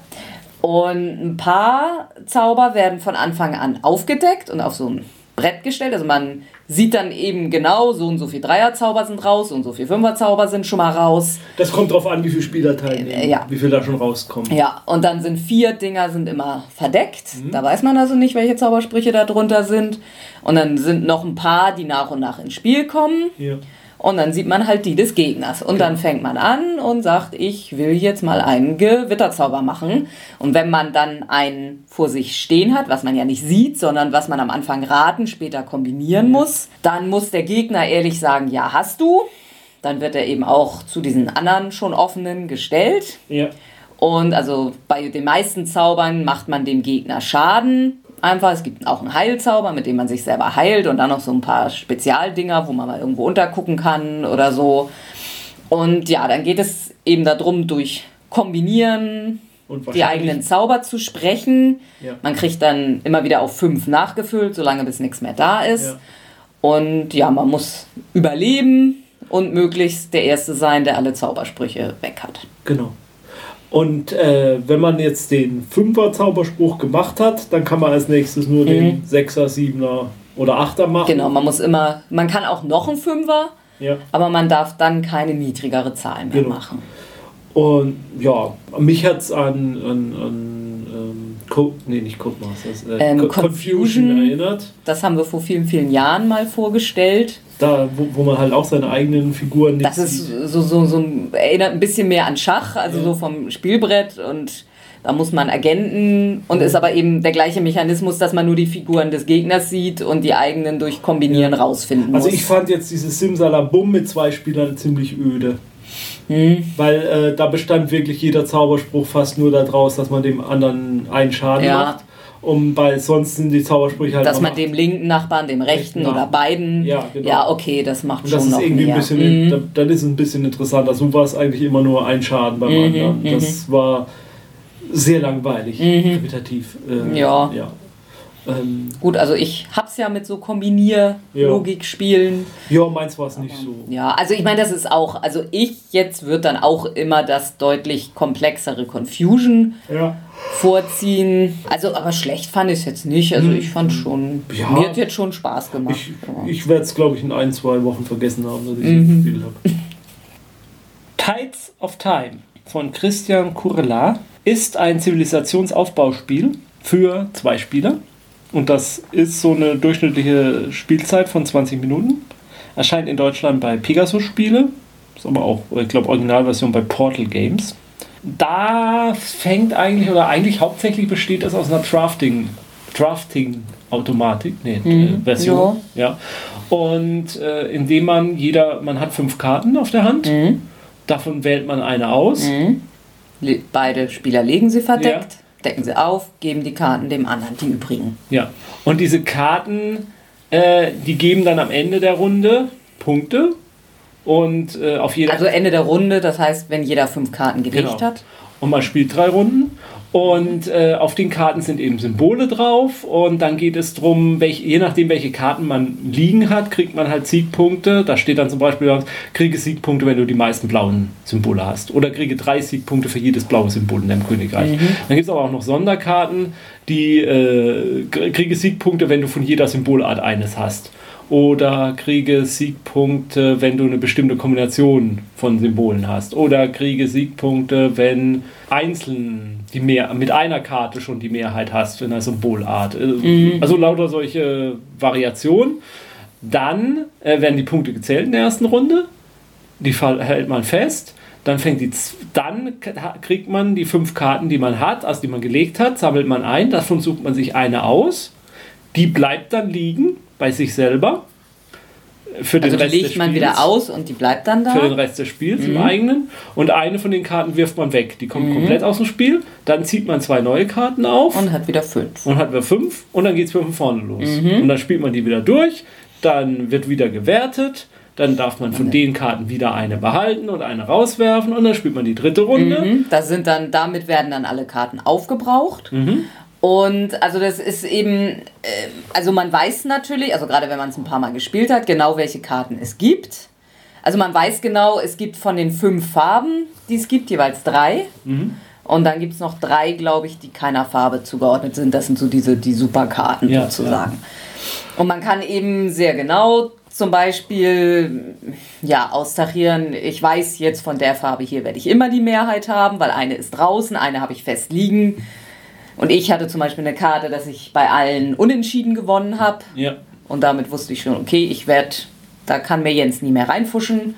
Und ein paar Zauber werden von Anfang an aufgedeckt und auf so einem Brett gestellt. Also man sieht dann eben genau, so und so viel Dreierzauber sind raus, so und so viel Fünferzauber sind schon mal raus. Das kommt drauf an, wie viele Spieler teilnehmen, Äh, ja. wie viele da schon rauskommen. Ja, und dann sind vier Dinger sind immer verdeckt. Mhm. Da weiß man also nicht, welche Zaubersprüche da drunter sind. Und dann sind noch ein paar, die nach und nach ins Spiel kommen. Ja. Und dann sieht man halt die des Gegners. Und dann fängt man an und sagt, ich will jetzt mal einen Gewitterzauber machen. Und wenn man dann einen vor sich stehen hat, was man ja nicht sieht, sondern was man am Anfang raten, später kombinieren muss, dann muss der Gegner ehrlich sagen, ja, hast du. Dann wird er eben auch zu diesen anderen schon offenen gestellt. Ja. Und also bei den meisten Zaubern macht man dem Gegner Schaden. Einfach, es gibt auch einen Heilzauber, mit dem man sich selber heilt und dann noch so ein paar Spezialdinger, wo man mal irgendwo untergucken kann oder so. Und ja, dann geht es eben darum, durch Kombinieren die eigenen Zauber zu sprechen. Ja. Man kriegt dann immer wieder auf fünf nachgefüllt, solange bis nichts mehr da ist. Ja. Und ja, man muss überleben und möglichst der Erste sein, der alle Zaubersprüche weg hat. Genau. Und äh, wenn man jetzt den Fünfer-Zauberspruch gemacht hat, dann kann man als nächstes nur den Sechser, Siebener oder Achter machen. Mhm. Genau, man muss immer, man kann auch noch einen Fünfer, Ja. aber man darf dann keine niedrigere Zahl mehr Genau. machen. Und ja, mich hat es an, an, an Code, nee, nicht Codemasters, äh, Ähm, Co- Confusion. erinnert. Das haben wir vor vielen, vielen Jahren mal vorgestellt. Da, wo, wo man halt auch seine eigenen Figuren nicht Das ist so, so, so erinnert ein bisschen mehr an Schach, also Ja. so vom Spielbrett und da muss man Agenten und ist aber eben der gleiche Mechanismus, dass man nur die Figuren des Gegners sieht und die eigenen durch Kombinieren rausfinden Also muss. ich fand jetzt dieses Simsalabum mit zwei Spielern ziemlich öde. Hm. Weil äh, da bestand wirklich jeder Zauberspruch fast nur daraus, dass man dem anderen einen Schaden Ja. macht. Um, weil sonst sind die Zaubersprüche halt dass man dem linken Nachbarn, dem rechten Genau. oder beiden. Ja, genau. ja, okay, das macht Und das schon ist noch irgendwie mehr. ein bisschen, Mhm. dann ist es ein bisschen interessanter. So war es eigentlich immer nur ein Schaden beim Mhm, anderen. Das war sehr langweilig, repetitiv. Äh, Mhm. Ja. ja. Ähm, Gut, also ich hab's ja mit so Kombinier-Logik-Spielen. ja, meins war es nicht so. Ja, also ich meine, das ist auch, also ich jetzt würde dann auch immer das deutlich komplexere Confusion Ja. vorziehen. Also, aber schlecht fand ich es jetzt nicht. Also ich fand schon, Ja. mir hat jetzt schon Spaß gemacht. Ich, Ja. ich werde es, glaube ich, in ein, zwei Wochen vergessen haben, dass ich Mhm. es gespielt habe. *laughs* Tides of Time von Christian Kurela ist ein Zivilisationsaufbauspiel für zwei Spieler. Und das ist so eine durchschnittliche Spielzeit von 20 Minuten. Erscheint in Deutschland bei Pegasus Spiele. Ist aber auch, ich glaube, Originalversion bei Portal Games. Da fängt eigentlich, oder eigentlich hauptsächlich besteht es aus einer Drafting, Drafting-Automatik, nee, Mhm, äh, Version. Ja. Und äh, indem man jeder, man hat fünf Karten auf der Hand, Mhm. davon wählt man eine aus. Mhm. Beide Spieler legen sie verdeckt, decken sie auf, geben die Karten dem anderen, die übrigen. Ja. Und diese Karten, äh, die geben dann am Ende der Runde Punkte. Und äh, auf jeder Also Ende der Runde, das heißt, wenn jeder fünf Karten gelegt Genau. hat. Und man spielt drei Runden. Und äh, auf den Karten sind eben Symbole drauf. Und dann geht es darum, je nachdem, welche Karten man liegen hat, kriegt man halt Siegpunkte. Da steht dann zum Beispiel, kriege Siegpunkte, wenn du die meisten blauen Symbole hast. Oder kriege drei Siegpunkte für jedes blaue Symbol in deinem Königreich. Dann gibt es aber auch noch Sonderkarten, die äh, kriege Siegpunkte, wenn du von jeder Symbolart eines hast. Oder kriege Siegpunkte, wenn du eine bestimmte Kombination von Symbolen hast. Oder kriege Siegpunkte, wenn einzeln die mehr, mit einer Karte schon die Mehrheit hast in einer Symbolart. Äh, Also lauter solche Variationen. Dann äh, werden die Punkte gezählt in der ersten Runde. Die hält man fest. Dann fängt die, dann kriegt man die fünf Karten, die man hat, also die man gelegt hat, sammelt man ein. Davon sucht man sich eine aus. Die bleibt dann liegen bei sich selber. Für den Also die Rest des legt man Spiels. wieder aus und die bleibt dann da. Für den Rest des Spiels Mhm. im eigenen. Und eine von den Karten wirft man weg. Die kommt komplett aus dem Spiel. Dann zieht man zwei neue Karten auf und hat wieder fünf. und hat wir fünf und dann geht es wieder von vorne los. Mhm. Und dann spielt man die wieder durch, dann wird wieder gewertet, dann darf man von den Karten wieder eine behalten und eine rauswerfen und dann spielt man die dritte Runde. Mhm. Da sind dann, damit werden dann alle Karten aufgebraucht. Mhm. Und also das ist eben, äh, also man weiß natürlich, also gerade wenn man es ein paar Mal gespielt hat, genau welche Karten es gibt. Also man weiß genau, es gibt von den fünf Farben, die es gibt, jeweils drei. Mhm. Und dann gibt es noch drei, glaube ich, die keiner Farbe zugeordnet sind. Das sind so diese die Superkarten Ja, sozusagen. Und man kann eben sehr genau zum Beispiel ja, austarieren, ich weiß jetzt von der Farbe hier werde ich immer die Mehrheit haben, weil eine ist draußen, eine habe ich fest liegen. Und ich hatte zum Beispiel eine Karte, dass ich bei allen unentschieden gewonnen habe. Ja. Und damit wusste ich schon, okay, ich werde, da kann mir Jens nie mehr reinfuschen.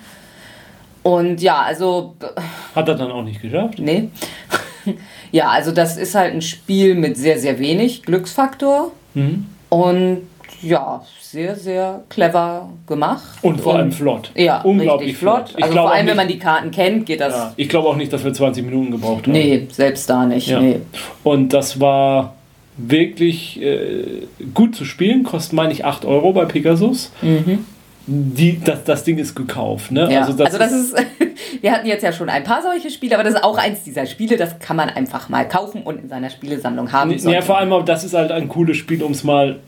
Und ja, also, Hat er dann auch nicht geschafft? nee. *laughs* ja, also das ist halt ein Spiel mit sehr, sehr wenig Glücksfaktor. Mhm. Und ja, sehr, sehr clever gemacht. Und vor allem flott. Ja, unglaublich flott. Ich Also vor allem, auch wenn man nicht- die Karten kennt, geht das. Ja, ich glaube auch nicht, dass wir 20 Minuten gebraucht haben. Nee, selbst da nicht. Ja. Nee. Und das war wirklich äh, gut zu spielen, kostet, meine ich, 8 Euro bei Pegasus. Die, das, das Ding ist gekauft. Ne? Mhm. Ja. Also das, also das ist, *laughs* wir hatten jetzt ja schon ein paar solche Spiele, aber das ist auch eins dieser Spiele, das kann man einfach mal kaufen und in seiner Spielesammlung haben. Ja, vor allem, das ist halt ein cooles Spiel, um es mal,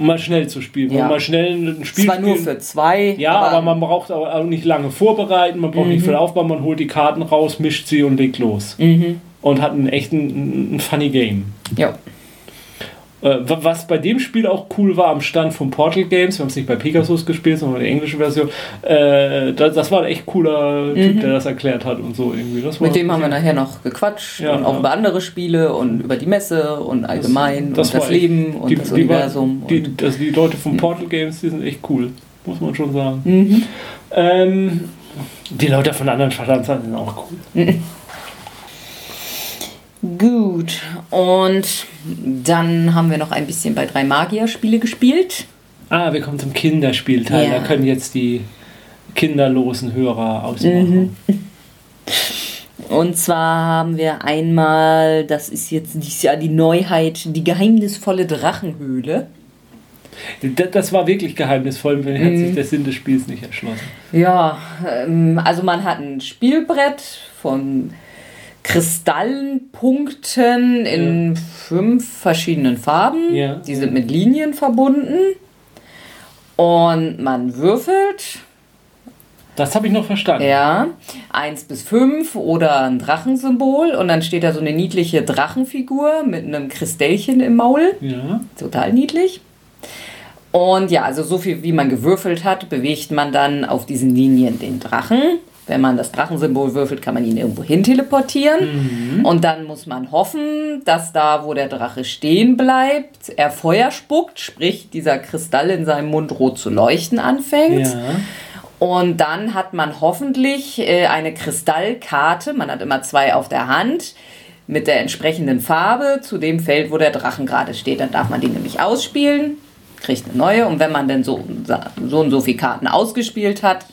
um mal schnell zu spielen. Ja. man mal schnell ein Spiel Zwar nur spielen- für zwei. Ja, aber, man braucht auch auch nicht lange vorbereiten, man braucht Mhm. nicht viel Aufbau, man holt die Karten raus, mischt sie und legt los. Mhm. Und hat einen echten ein funny Game. Ja. Äh, wa- was bei dem Spiel auch cool war am Stand von Portal Games, wir haben es nicht bei Pegasus gespielt, sondern die englische Version, äh, das, das war ein echt cooler Typ, der das erklärt hat und so irgendwie. Das war Mhm. Mit dem haben wir nachher noch gequatscht Ja, und auch ja. über andere Spiele und über die Messe und allgemein das und das war echt- Leben und die, das die, war- Universum. die, und also die Leute von Portal Games, die sind echt cool, muss man schon sagen. Mhm. Ähm, die Leute von anderen Verlandsheimen sind auch cool. Gut, und dann haben wir noch ein bisschen bei drei Magier-Spiele gespielt. Ah, wir kommen zum Kinderspielteil. Ja. Da können jetzt die kinderlosen Hörer ausmachen. *laughs* Und zwar haben wir einmal, das ist jetzt dieses Jahr die Neuheit, die geheimnisvolle Drachenhöhle. Das war wirklich geheimnisvoll, mir hat sich der Sinn des Spiels nicht erschlossen. Ja, ähm, also man hat ein Spielbrett von Kristallenpunkten in fünf verschiedenen Farben. Ja. Die sind mit Linien verbunden. Und man würfelt, Das habe ich noch verstanden. ja, eins bis fünf oder ein Drachensymbol. Und dann steht da so eine niedliche Drachenfigur mit einem Kristellchen im Maul. Ja. Total niedlich. Und ja, also so viel wie man gewürfelt hat, bewegt man dann auf diesen Linien den Drachen. Wenn man das Drachensymbol würfelt, kann man ihn irgendwo hin teleportieren. Und dann muss man hoffen, dass da, wo der Drache stehen bleibt, er Feuer spuckt, sprich dieser Kristall in seinem Mund rot zu leuchten anfängt. Ja. Und dann hat man hoffentlich äh, eine Kristallkarte, man hat immer zwei auf der Hand, mit der entsprechenden Farbe zu dem Feld, wo der Drachen gerade steht. Dann darf man die nämlich ausspielen, kriegt eine neue. Und wenn man dann so, so und so viele Karten ausgespielt hat,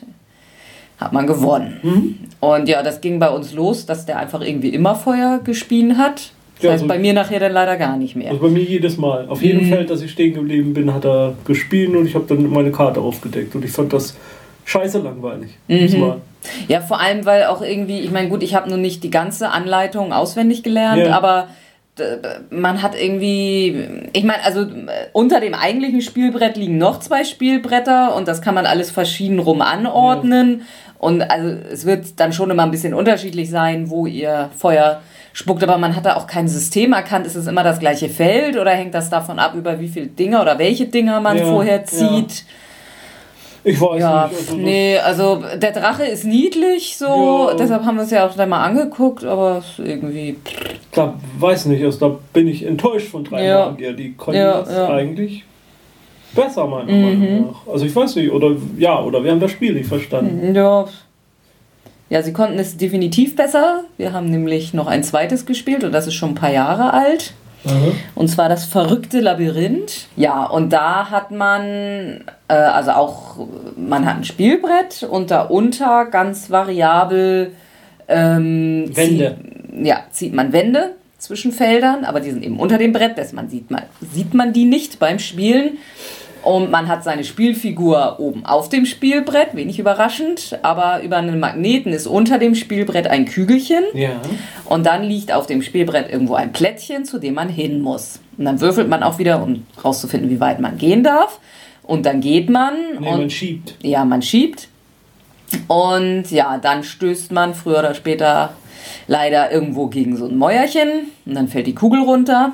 hat man gewonnen. Und ja, das ging bei uns los, dass der einfach irgendwie immer Feuer gespien hat. Das Ja, heißt, so- bei mir nachher dann leider gar nicht mehr. Also bei mir jedes Mal. Auf jedem Feld, das ich stehen geblieben bin, hat er gespielt und ich habe dann meine Karte aufgedeckt. Und ich fand das scheiße langweilig. Mal. Ja, vor allem, weil auch irgendwie, ich meine, gut, ich habe nur nicht die ganze Anleitung auswendig gelernt, Ja. aber man hat irgendwie, ich meine, also unter dem eigentlichen Spielbrett liegen noch zwei Spielbretter und das kann man alles verschieden rum anordnen. Und also es wird dann schon immer ein bisschen unterschiedlich sein, wo ihr Feuer spuckt, aber man hat da auch kein System erkannt. Ist es immer das gleiche Feld oder hängt das davon ab, über wie viele Dinger oder welche Dinger man Ja, vorher ja. zieht? Ich weiß Ja, nicht. Also nee, also der Drache ist niedlich so, Ja. deshalb haben wir es ja auch dann mal angeguckt, aber irgendwie. Da weiß nicht, also da bin ich enttäuscht von drei Ja. Magier. Die konnten Ja, das ja. eigentlich besser, meiner Mhm. Meinung nach. Also ich weiß nicht, oder ja, oder wir haben das Spiel nicht verstanden. Ja. Ja, sie konnten es definitiv besser. Wir haben nämlich noch ein zweites gespielt und das ist schon ein paar Jahre alt. Und zwar das verrückte Labyrinth. Ja, und da hat man, äh, also auch, man hat ein Spielbrett und darunter ganz variabel ähm, Wände. Zieht, ja, zieht man Wände zwischen Feldern, aber die sind eben unter dem Brett, das man sieht, man, sieht man die nicht beim Spielen. Und man hat seine Spielfigur oben auf dem Spielbrett, wenig überraschend, aber über einen Magneten ist unter dem Spielbrett ein Kügelchen. Ja. Und dann liegt auf dem Spielbrett irgendwo ein Plättchen, zu dem man hin muss. Und dann würfelt man auch wieder, um rauszufinden, wie weit man gehen darf. Und dann geht man. Nee, und man schiebt. ja, man schiebt. Und ja, dann stößt man früher oder später leider irgendwo gegen so ein Mäuerchen und dann fällt die Kugel runter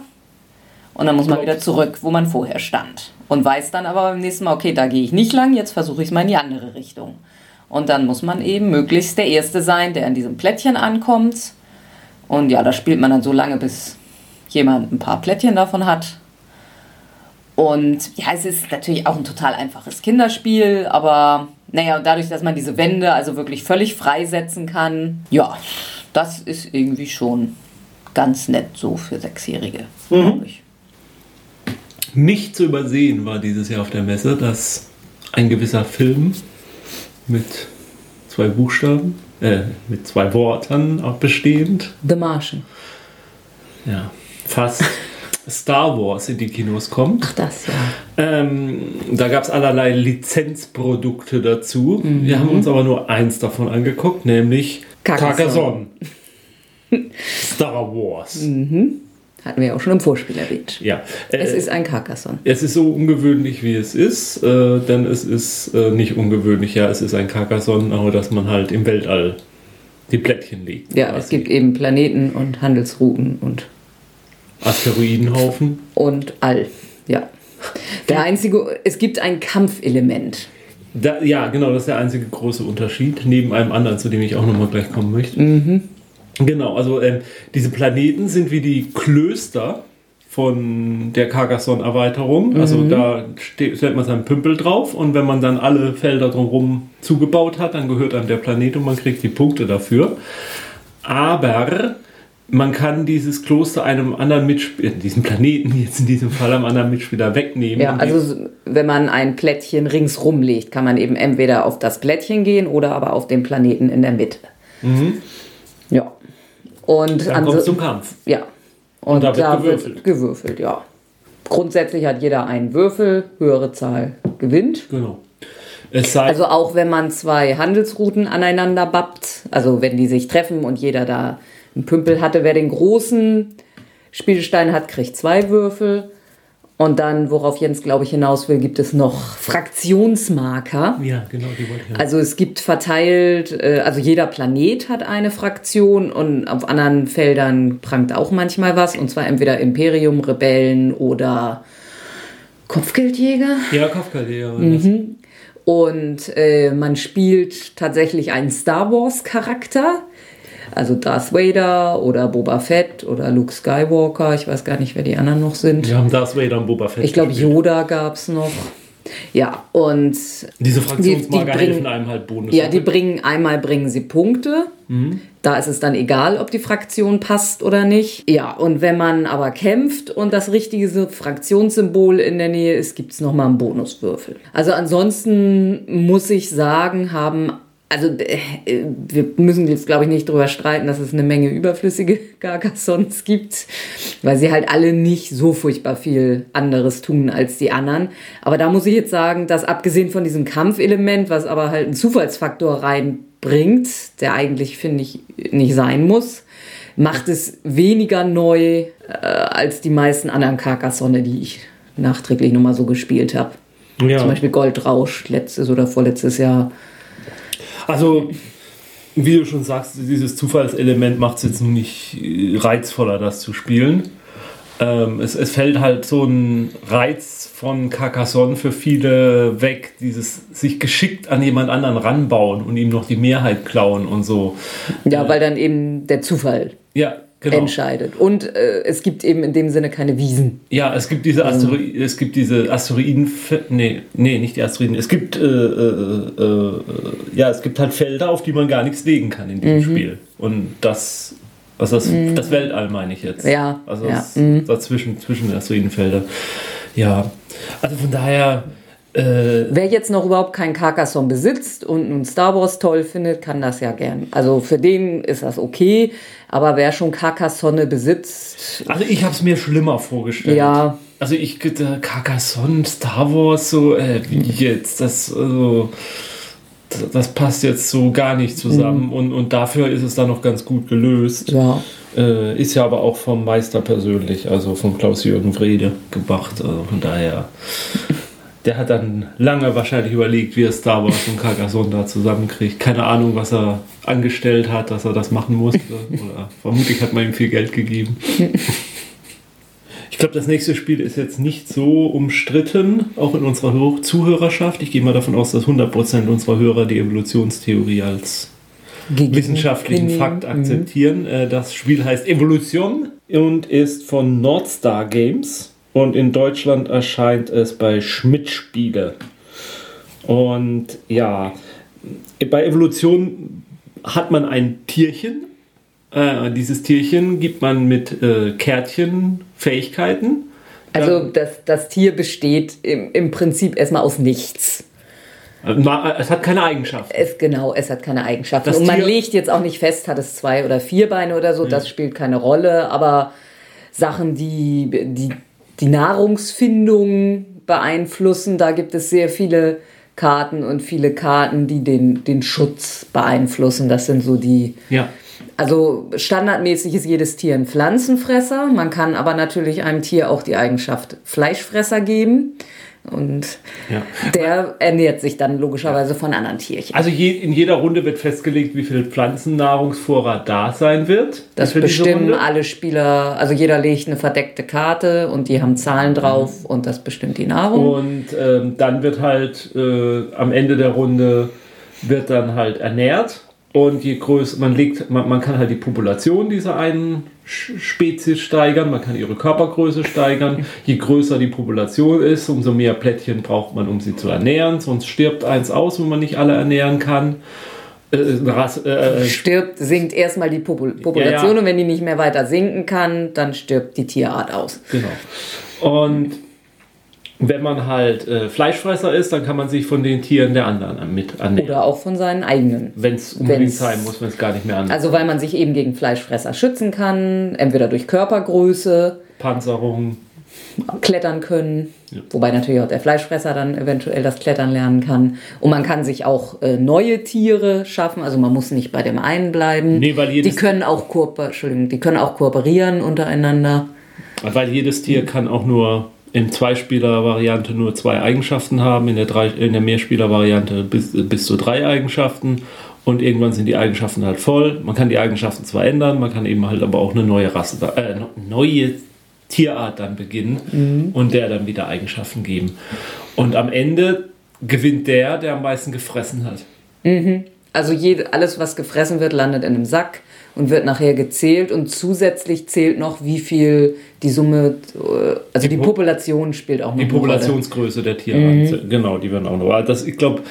und dann muss man wieder zurück, wo man vorher stand. Und weiß dann aber beim nächsten Mal, okay, da gehe ich nicht lang, jetzt versuche ich es mal in die andere Richtung. Und dann muss man eben möglichst der Erste sein, der an diesem Plättchen ankommt. Und ja, da spielt man dann so lange, bis jemand ein paar Plättchen davon hat. Und ja, es ist natürlich auch ein total einfaches Kinderspiel, aber naja, und dadurch, dass man diese Wände also wirklich völlig freisetzen kann, ja, das ist irgendwie schon ganz nett so für Sechsjährige, mhm. glaube ich. Nicht zu übersehen war dieses Jahr auf der Messe, dass ein gewisser Film mit zwei Buchstaben, äh, mit zwei Worten auch bestehend. The Martian. Ja, fast. *laughs* Star Wars in die Kinos kommt. Ach, das ja. Ähm, da gab es allerlei Lizenzprodukte dazu. Mhm. Wir haben uns aber nur eins davon angeguckt, nämlich Carcassonne. *laughs* Star Wars. Mhm. Hatten wir ja auch schon im Vorspiel erwähnt. Ja. Äh, es ist ein Carcassonne. Es ist so ungewöhnlich, wie es ist, äh, denn es ist äh, nicht ungewöhnlich. Ja, es ist ein Carcassonne, aber dass man halt im Weltall die Plättchen legt. Ja, quasi. es gibt eben Planeten und Handelsrouten und Asteroidenhaufen. Und All, ja. Der einzige, es gibt ein Kampfelement. Da, ja, genau, das ist der einzige große Unterschied, neben einem anderen, zu dem ich auch nochmal gleich kommen möchte. Mhm. Genau, also ähm, diese Planeten sind wie die Klöster von der Carcassonne-Erweiterung. Also mhm. da stellt man seinen Pümpel drauf und wenn man dann alle Felder drumherum zugebaut hat, dann gehört einem der Planet und man kriegt die Punkte dafür. Aber man kann dieses Kloster einem anderen Mitspieler, diesen Planeten *laughs* jetzt in diesem Fall einem anderen Mitspieler wegnehmen. Ja, also wenn man ein Plättchen ringsrum legt, kann man eben entweder auf das Plättchen gehen oder aber auf den Planeten in der Mitte. Mhm. Ja. Und dann kommt zum Kampf. Ja. Und, Und da, wird, da gewürfelt. wird gewürfelt, ja. Grundsätzlich hat jeder einen Würfel, höhere Zahl gewinnt. Genau. also auch wenn man zwei Handelsrouten aneinander bappt, also wenn die sich treffen und jeder da einen Pümpel hatte. Wer den großen Spielstein hat, kriegt zwei Würfel. Und dann, worauf Jens, glaube ich, hinaus will, gibt es noch Fraktionsmarker. Ja, genau, die wollte ich. Also es gibt verteilt, äh, also jeder Planet hat eine Fraktion und auf anderen Feldern prangt auch manchmal was. Und zwar entweder Imperium, Rebellen oder Kopfgeldjäger. Ja, Kopfgeldjäger. Mhm. Und äh, man spielt tatsächlich einen Star Wars-Charakter also Darth Vader oder Boba Fett oder Luke Skywalker. Ich weiß gar nicht, wer die anderen noch sind. Wir haben Darth Vader und Boba Fett. Ich glaube, Yoda gab es noch. Ja, und diese Fraktionsmarker helfen einem halt Bonus. Ja, die bringen einmal bringen sie Punkte. Mhm. Da ist es dann egal, ob die Fraktion passt oder nicht. Ja, und wenn man aber kämpft und das richtige Fraktionssymbol in der Nähe ist, gibt es nochmal einen Bonuswürfel. Also ansonsten muss ich sagen, haben also äh, wir müssen jetzt, glaube ich, nicht darüber streiten, dass es eine Menge überflüssige *laughs* Carcassons gibt, weil sie halt alle nicht so furchtbar viel anderes tun als die anderen. Aber da muss ich jetzt sagen, dass abgesehen von diesem Kampfelement, was aber halt einen Zufallsfaktor reinbringt, der eigentlich, finde ich, nicht sein muss, macht es weniger neu äh, als die meisten anderen Carcassonne, die ich nachträglich nochmal so gespielt habe. Ja. Zum Beispiel Goldrausch letztes oder vorletztes Jahr also, wie du schon sagst, dieses Zufallselement macht es jetzt nun nicht äh, reizvoller, das zu spielen. Ähm, es, es fällt halt so ein Reiz von Carcassonne für viele weg, dieses sich geschickt an jemand anderen ranbauen und ihm noch die Mehrheit klauen und so. Ja, äh, weil dann eben der Zufall ja, genau. entscheidet. Und äh, es gibt eben in dem Sinne keine Wiesen. Ja, es gibt diese, also Asteroiden, es gibt diese Asteroiden, nee, nee, nicht die Asteroiden, es gibt, äh, äh, äh, ja, es gibt halt Felder, auf die man gar nichts legen kann in dem mhm. Spiel. Und das, also das, mhm. das Weltall meine ich jetzt. Ja. Also ja. Das, mhm. dazwischen, zwischen den Asteroidenfeldern. Ja, also von daher äh, Wer jetzt noch überhaupt keinen Carcassonne besitzt und nun Star Wars toll findet, kann das ja gern. Also für den ist das okay, aber wer schon Carcassonne besitzt. Also ich habe es mir schlimmer vorgestellt. Ja. Also ich äh, Carcassonne, Star Wars, so äh, wie jetzt, das, also, das, das passt jetzt so gar nicht zusammen mhm. und, und dafür ist es dann noch ganz gut gelöst. Ja. Äh, ist ja aber auch vom Meister persönlich, also von Klaus-Jürgen Wrede gemacht. Also von daher Der hat dann lange wahrscheinlich überlegt, wie er Star Wars und Carcassonne da zusammenkriegt. Keine Ahnung, was er angestellt hat, dass er das machen musste. *laughs* Oder vermutlich hat man ihm viel Geld gegeben. *laughs* Ich glaube, das nächste Spiel ist jetzt nicht so umstritten, auch in unserer Zuhörerschaft. Ich gehe mal davon aus, dass 100% unserer Hörer die Evolutionstheorie als Gegen wissenschaftlichen Fakt akzeptieren. Mhm. Das Spiel heißt Evolution und ist von Nordstar Games und in Deutschland erscheint es bei Schmidt Spiele. Und ja, bei Evolution hat man ein Tierchen. Äh, dieses Tierchen gibt man mit äh, Kärtchen Fähigkeiten. Also das, das Tier besteht im, im Prinzip erstmal aus nichts. Äh, es hat keine Eigenschaften. Es, genau, es hat keine Eigenschaften. Das und man Tier legt jetzt auch nicht fest, hat es zwei oder vier Beine oder so, ja. das spielt keine Rolle. Aber Sachen, die, die die Nahrungsfindung beeinflussen. Da gibt es sehr viele Karten und viele Karten, die den, den Schutz beeinflussen. Das sind so die. Ja. Also standardmäßig ist jedes Tier ein Pflanzenfresser. Man kann aber natürlich einem Tier auch die Eigenschaft Fleischfresser geben. Und ja. der ernährt sich dann logischerweise von anderen Tierchen. Also je, in jeder Runde wird festgelegt, wie viel Pflanzennahrungsvorrat da sein wird. Das bestimmen alle Spieler, also jeder legt eine verdeckte Karte und die haben Zahlen drauf mhm. und das bestimmt die Nahrung. Und ähm, dann wird halt äh, am Ende der Runde wird dann halt ernährt und je größer, man legt, man, man kann halt die Population dieser einen Spezies steigern, man kann ihre Körpergröße steigern. Je größer die Population ist, umso mehr Plättchen braucht man, um sie zu ernähren. Sonst stirbt eins aus, wenn man nicht alle ernähren kann. Äh, äh, äh stirbt, sinkt erstmal die Popul Population ja, ja. und wenn die nicht mehr weiter sinken kann, dann stirbt die Tierart aus. Genau. Und wenn man halt äh, Fleischfresser ist, dann kann man sich von den Tieren der anderen mit ernähren. Oder auch von seinen eigenen. Wenn es unbedingt sein muss, wenn es gar nicht mehr anders Also weil man sich eben gegen Fleischfresser schützen kann, entweder durch Körpergröße, Panzerung, klettern können. Ja. Wobei natürlich auch der Fleischfresser dann eventuell das Klettern lernen kann. Und man kann sich auch äh, neue Tiere schaffen. Also man muss nicht bei dem einen bleiben. Nee, weil jedes die können auch Entschuldigung, die können auch kooperieren untereinander. Weil jedes Tier kann auch nur in Zweispieler-Variante nur zwei Eigenschaften haben, in der, drei, in der Mehrspieler-Variante bis, bis zu drei Eigenschaften und irgendwann sind die Eigenschaften halt voll. Man kann die Eigenschaften zwar ändern, man kann eben halt aber auch eine neue Rasse, äh, neue Tierart dann beginnen mhm. und der dann wieder Eigenschaften geben. Und am Ende gewinnt der, der am meisten gefressen hat. Mhm. Also jede, alles, was gefressen wird, landet in einem Sack und wird nachher gezählt und zusätzlich zählt noch, wie viel die Summe, äh, also die, die Population spielt auch noch Die Populationsgröße der Tiere, mhm. genau, die werden auch noch. Aber das, ich glaube,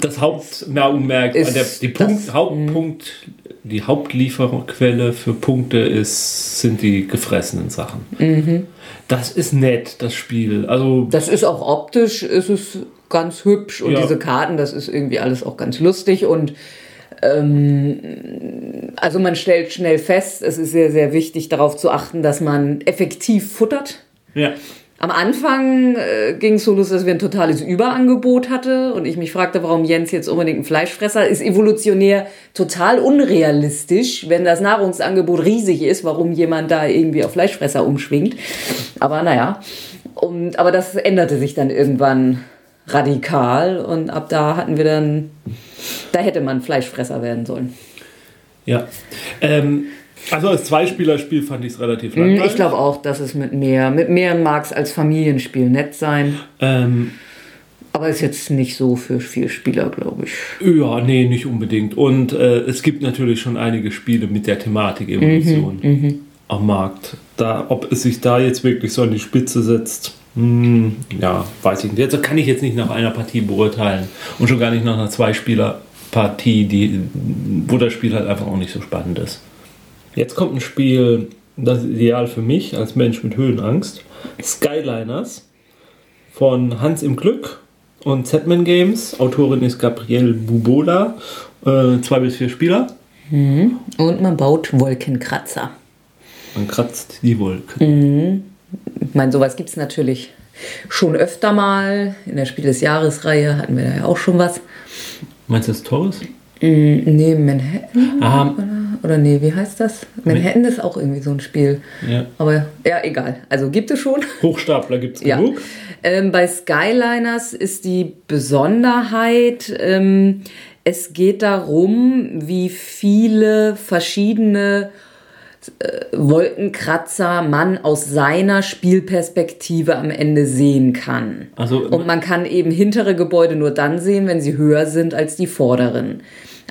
das Hauptmerk, der, die Punkt, Hauptpunkt, die Hauptlieferquelle für Punkte ist, sind die gefressenen Sachen. Mhm. Das ist nett, das Spiel. Also das ist auch optisch, ist es ganz hübsch und ja. diese Karten, das ist irgendwie alles auch ganz lustig und also man stellt schnell fest, es ist sehr, sehr wichtig darauf zu achten, dass man effektiv futtert. Ja. Am Anfang äh, ging es so los, dass wir ein totales Überangebot hatte und ich mich fragte, warum Jens jetzt unbedingt ein Fleischfresser ist. Evolutionär total unrealistisch, wenn das Nahrungsangebot riesig ist, warum jemand da irgendwie auf Fleischfresser umschwingt. Aber naja, und, aber das änderte sich dann irgendwann radikal und ab da hatten wir dann, da hätte man Fleischfresser werden sollen. Ja. Ähm, also als Zweispielerspiel fand ich es relativ hm, langweilig. Ich glaube auch, dass es mit mehr, mit mehr mag es als Familienspiel nett sein. Ähm, aber ist jetzt nicht so für vier Spieler, glaube ich. Ja, nee, nicht unbedingt. Und äh, es gibt natürlich schon einige Spiele mit der Thematik Evolution mhm, mhm. am Markt. Da, ob es sich da jetzt wirklich so an die Spitze setzt, hm, ja, weiß ich nicht. Also kann ich jetzt nicht nach einer Partie beurteilen und schon gar nicht nach einer Zweispieler-Partie, die, wo das Spiel halt einfach auch nicht so spannend ist. Jetzt kommt ein Spiel, das ist ideal für mich als Mensch mit Höhenangst. Skyliners von Hans im Glück und Zetman Games. Autorin ist Gabrielle Bubola. Äh, zwei bis vier Spieler. Mhm. Und man baut Wolkenkratzer. Man kratzt die Wolken. Mhm. Ich meine, sowas gibt es natürlich schon öfter mal. In der Spiel des Jahres-Reihe hatten wir da ja auch schon was. Meinst du das Torres? Mm, nee, Manhattan. Ah, Oder nee, wie heißt das? Manhattan ist auch irgendwie so ein Spiel. Ja. Aber ja, egal. Also gibt es schon. Hochstapler gibt es Ja. genug. Ähm, bei Skyliners ist die Besonderheit, ähm, es geht darum, wie viele verschiedene äh, Wolkenkratzer man aus seiner Spielperspektive am Ende sehen kann. Also Und man kann eben hintere Gebäude nur dann sehen, wenn sie höher sind als die vorderen.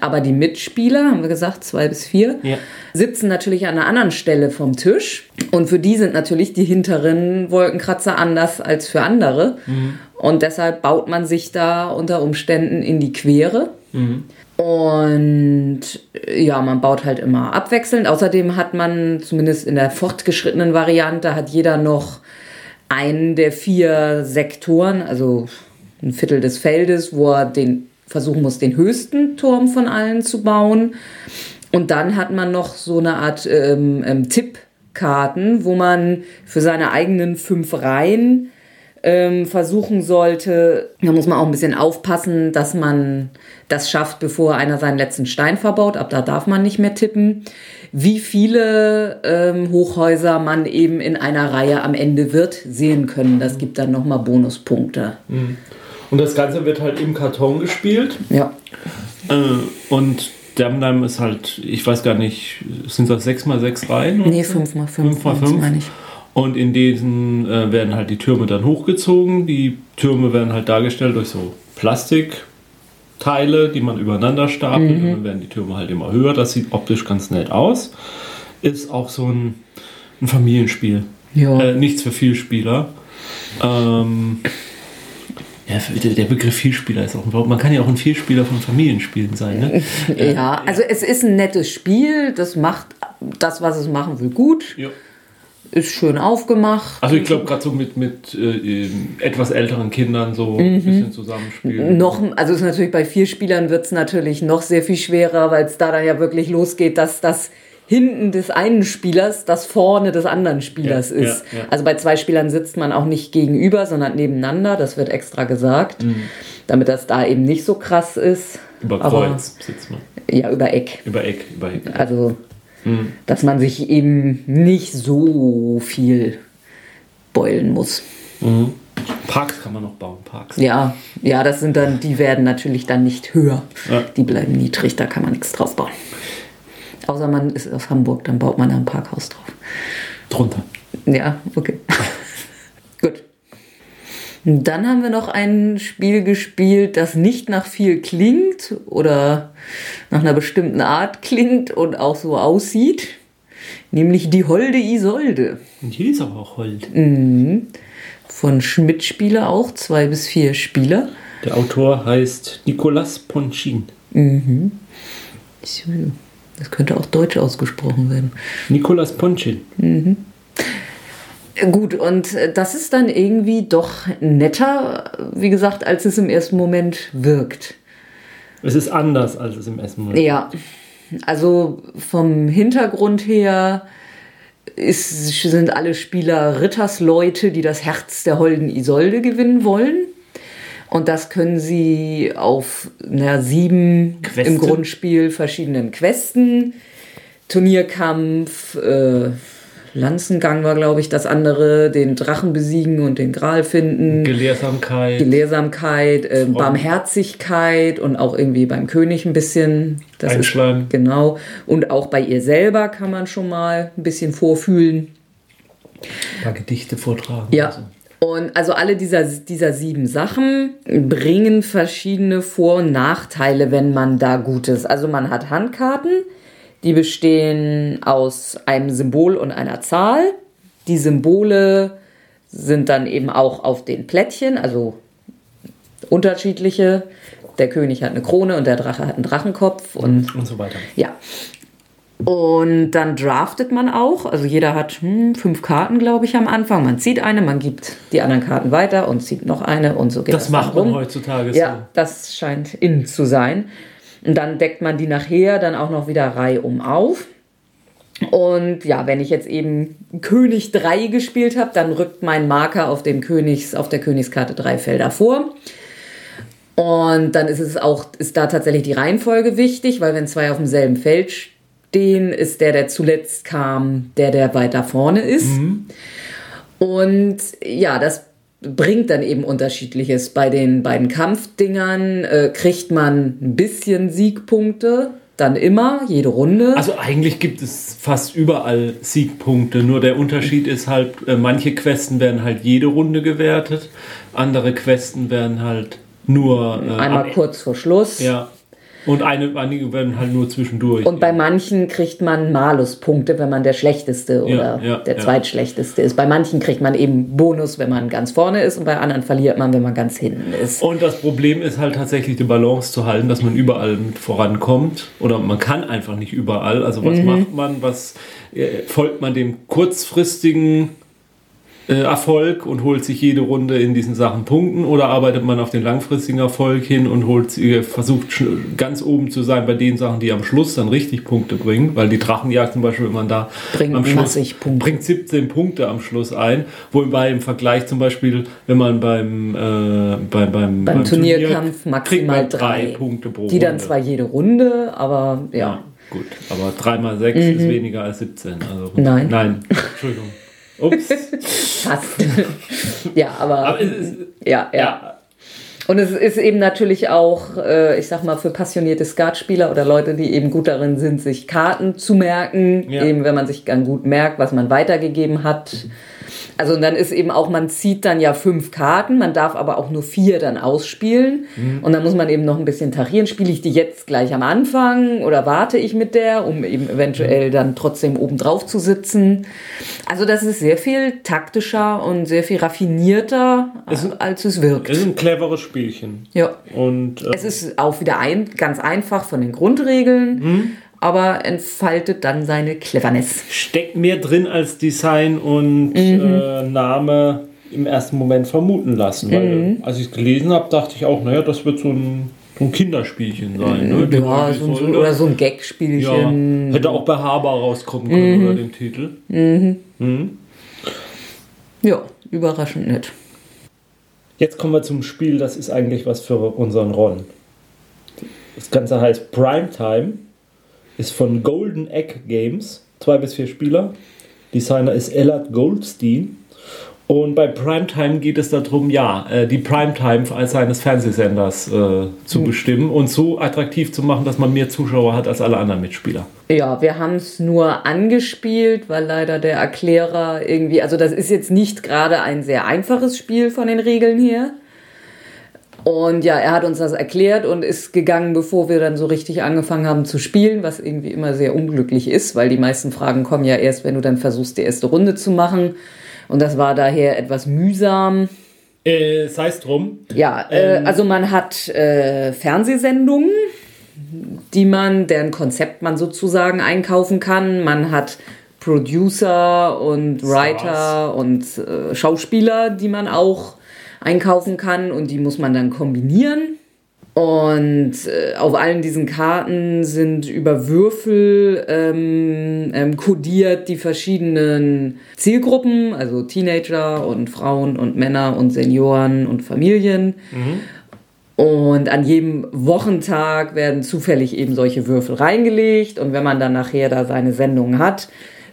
Aber die Mitspieler, haben wir gesagt, zwei bis vier, Ja. sitzen natürlich an einer anderen Stelle vom Tisch. Und für die sind natürlich die hinteren Wolkenkratzer anders als für andere. Und deshalb baut man sich da unter Umständen in die Quere. Und äh, ja, man baut halt immer abwechselnd. Außerdem hat man, zumindest in der fortgeschrittenen Variante, hat jeder noch einen der vier Sektoren, also ein Viertel des Feldes, wo er den versuchen muss, den höchsten Turm von allen zu bauen. Und dann hat man noch so eine Art ähm, ähm, Tippkarten, wo man für seine eigenen fünf Reihen ähm, versuchen sollte, da muss man auch ein bisschen aufpassen, dass man das schafft, bevor einer seinen letzten Stein verbaut. Ab da darf man nicht mehr tippen. Wie viele ähm, Hochhäuser man eben in einer Reihe am Ende wird sehen können. Das gibt dann nochmal Bonuspunkte. Und das Ganze wird halt im Karton gespielt. Ja. Äh, und Damdam ist halt, ich weiß gar nicht, sind das 6 mal 6 Reihen? Nee, 5 mal 5 5 mal 5. meine ich. Und in diesen äh, werden halt die Türme dann hochgezogen. Die Türme werden halt dargestellt durch so Plastikteile, die man übereinander stapelt. Und dann werden die Türme halt immer höher. Das sieht optisch ganz nett aus. Ist auch so ein, ein Familienspiel. Ja. Äh, nichts für Vielspieler. Ähm, ja, der, Begriff Vielspieler ist auch ein Man kann ja auch ein Vielspieler von Familienspielen sein. Ne? *laughs* Ja, also es ist ein nettes Spiel. Das macht das, was es machen will, gut. Ja. Ist schön aufgemacht. Also ich glaube gerade so mit, mit äh, etwas älteren Kindern so ein bisschen zusammenspielen. noch, also es ist natürlich bei vier Spielern wird es natürlich noch sehr viel schwerer, weil es da dann ja wirklich losgeht, dass das hinten des einen Spielers das vorne des anderen Spielers Ja, ist. ja, ja. Also bei zwei Spielern sitzt man auch nicht gegenüber, sondern nebeneinander. Das wird extra gesagt, Mhm. damit das da eben nicht so krass ist. Über Aber- Kreuz sitzt man. Ja, über Eck. Über Eck, über Eck. Also, Mhm. dass man sich eben nicht so viel beulen muss. Parks kann man noch bauen, Parks. Ja, ja, das sind dann, die werden natürlich dann nicht höher. Ja. Die bleiben niedrig, da kann man nichts drauf bauen. Außer man ist aus Hamburg, dann baut man da ein Parkhaus drauf. Drunter. Ja, okay. *laughs* Dann haben wir noch ein Spiel gespielt, das nicht nach viel klingt oder nach einer bestimmten Art klingt und auch so aussieht. Nämlich die Holde Isolde. Und hier ist aber auch Hold. Von Schmidt-Spieler auch, zwei bis vier Spieler. Der Autor heißt Nicolas Ponchin. Das könnte auch deutsch ausgesprochen werden. Nicolas Ponchin. Gut, und äh, das ist dann irgendwie doch netter, wie gesagt, als es im ersten Moment wirkt. Es ist anders, als es im ersten Moment Ja, also vom Hintergrund her ist, sind alle Spieler Rittersleute, die das Herz der holden Isolde gewinnen wollen. Und das können sie auf na, sieben Queste? im Grundspiel verschiedenen Questen. Turnierkampf, äh, Lanzengang war, glaube ich, das andere, den Drachen besiegen und den Gral finden. Gelehrsamkeit. Gelehrsamkeit, äh, Barmherzigkeit und auch irgendwie beim König ein bisschen. Das Einschleimen. Ist, genau. Und auch bei ihr selber kann man schon mal ein bisschen vorfühlen. ein paar Gedichte vortragen. Ja. Also. Und also alle dieser, dieser sieben Sachen bringen verschiedene Vor- und Nachteile, wenn man da gut ist. Also man hat Handkarten, die bestehen aus einem Symbol und einer Zahl. Die Symbole sind dann eben auch auf den Plättchen, also unterschiedliche. Der König hat eine Krone und der Drache hat einen Drachenkopf und Und so weiter. ja. Und dann draftet man auch. Also jeder hat hm, fünf Karten, glaube ich, am Anfang. Man zieht eine, man gibt die anderen Karten weiter und zieht noch eine und so geht das. Das macht man rum. heutzutage Ja, das scheint in zu sein. Und dann deckt man die nachher dann auch noch wieder reihum auf. Und ja, wenn ich jetzt eben König 3 gespielt habe, dann rückt mein Marker auf, dem Königs, auf der Königskarte drei Felder vor. Und dann ist es auch, ist da tatsächlich die Reihenfolge wichtig, weil wenn zwei auf demselben Feld stehen, ist der, der zuletzt kam, der, der weiter vorne ist. Mhm. Und ja, das bringt dann eben unterschiedliches. Bei den beiden Kampfdingern äh, kriegt man ein bisschen Siegpunkte, dann immer, jede Runde. Also eigentlich gibt es fast überall Siegpunkte, nur der Unterschied ist halt, äh, manche Questen werden halt jede Runde gewertet, andere Questen werden halt nur... Äh, Einmal kurz vor Schluss. Ja. Und eine, einige werden halt nur zwischendurch. Und bei manchen kriegt man Maluspunkte, wenn man der Schlechteste oder ja, ja, der Zweitschlechteste ist. Bei manchen kriegt man eben Bonus, wenn man ganz vorne ist und bei anderen verliert man, wenn man ganz hinten ist. Und das Problem ist halt tatsächlich die Balance zu halten, dass man überall vorankommt. Oder man kann einfach nicht überall. Also was mhm. macht man? Was äh, folgt man dem kurzfristigen Erfolg und holt sich jede Runde in diesen Sachen Punkten oder arbeitet man auf den langfristigen Erfolg hin und holt, äh, versucht ganz oben zu sein bei den Sachen, die am Schluss dann richtig Punkte bringen, weil die Drachenjagd zum Beispiel, wenn man da bringt am Schluss Punkte. bringt 17 Punkte am Schluss ein, wobei im Vergleich zum Beispiel, wenn man beim, äh, bei, beim, beim, beim Turnierkampf Turnier maximal drei, Punkte pro Die dann zwar jede Runde, aber ja. ja gut, aber 3 mal 6 mhm. ist weniger als 17. Also, nein. Nein, Entschuldigung. *laughs* Ups. *laughs* Fast. ja, aber, aber ist, ja, ja, ja. Und es ist eben natürlich auch, äh, ich sag mal, für passionierte Skatspieler oder Leute, die eben gut darin sind, sich Karten zu merken, ja. eben wenn man sich dann gut merkt, was man weitergegeben hat. Also und dann ist eben auch, man zieht dann ja fünf Karten, man darf aber auch nur vier dann ausspielen. Mhm. Und dann muss man eben noch ein bisschen tarieren. Spiele ich die jetzt gleich am Anfang oder warte ich mit der, um eben eventuell dann trotzdem oben drauf zu sitzen? Also das ist sehr viel taktischer und sehr viel raffinierter, es als es wirkt. Es ist ein cleveres Spielchen. Ja. Und, äh es ist auch wieder ein, ganz einfach von den Grundregeln. Mhm aber entfaltet dann seine Cleverness. Steckt mehr drin als Design und mhm. äh, Name im ersten Moment vermuten lassen. Weil, mhm. als ich es gelesen habe, dachte ich auch, naja, das wird so ein, so ein Kinderspielchen sein. Ne? Ja, so, so, oder so ein Gagspielchen. Ja, hätte auch bei Haber rauskommen können mhm. oder dem Titel. Mhm. mhm. Ja, überraschend nett. Jetzt kommen wir zum Spiel, das ist eigentlich was für unseren Ron. Das Ganze heißt Primetime ist von Golden Egg Games, zwei bis vier Spieler. Designer ist Ellard Goldstein. Und bei Primetime geht es darum, ja, äh, die Primetime seines Fernsehsenders äh, zu mhm. bestimmen und so attraktiv zu machen, dass man mehr Zuschauer hat als alle anderen Mitspieler. Ja, wir haben es nur angespielt, weil leider der Erklärer irgendwie, also das ist jetzt nicht gerade ein sehr einfaches Spiel von den Regeln her. Und ja, er hat uns das erklärt und ist gegangen, bevor wir dann so richtig angefangen haben zu spielen, was irgendwie immer sehr unglücklich ist, weil die meisten Fragen kommen ja erst, wenn du dann versuchst, die erste Runde zu machen. Und das war daher etwas mühsam. Äh, sei es drum. Ja, äh, ähm. also man hat äh, Fernsehsendungen, die man, deren Konzept man sozusagen einkaufen kann. Man hat Producer und Writer Stars. und äh, Schauspieler, die man auch einkaufen kann und die muss man dann kombinieren. Und äh, auf allen diesen Karten sind über Würfel ähm, ähm, kodiert die verschiedenen Zielgruppen, also Teenager und Frauen und Männer und Senioren und Familien. Mhm. Und an jedem Wochentag werden zufällig eben solche Würfel reingelegt. Und wenn man dann nachher da seine Sendung hat,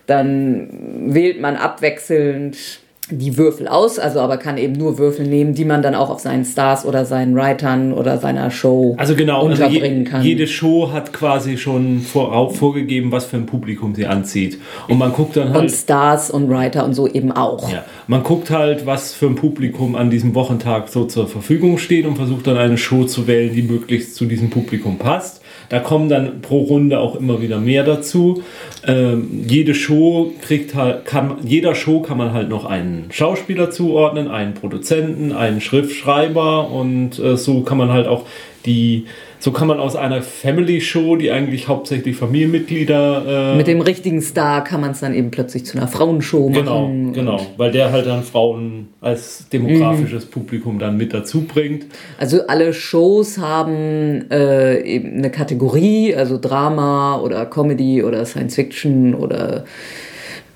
dann wählt man abwechselnd die Würfel aus, also aber kann eben nur Würfel nehmen, die man dann auch auf seinen Stars oder seinen Writern oder seiner Show also genau, unterbringen also je, Jede Show hat quasi schon vor, vorgegeben, was für ein Publikum sie anzieht. Und man guckt dann halt. Und Stars und Writer und so eben auch. Ja, man guckt halt, was für ein Publikum an diesem Wochentag so zur Verfügung steht und versucht dann eine Show zu wählen, die möglichst zu diesem Publikum passt. Da kommen dann pro Runde auch immer wieder mehr dazu. Ähm, jede Show kriegt halt, kann, jeder Show kann man halt noch einen Schauspieler zuordnen, einen Produzenten, einen Schriftschreiber und äh, so kann man halt auch die so kann man aus einer Family Show, die eigentlich hauptsächlich Familienmitglieder. Äh Mit dem richtigen Star kann man es dann eben plötzlich zu einer Frauenshow genau, machen. Genau, genau, weil der halt dann Frauen als demografisches mhm. Publikum dann mit dazu bringt. Also alle Shows haben äh, eben eine Kategorie, also Drama oder Comedy oder Science Fiction oder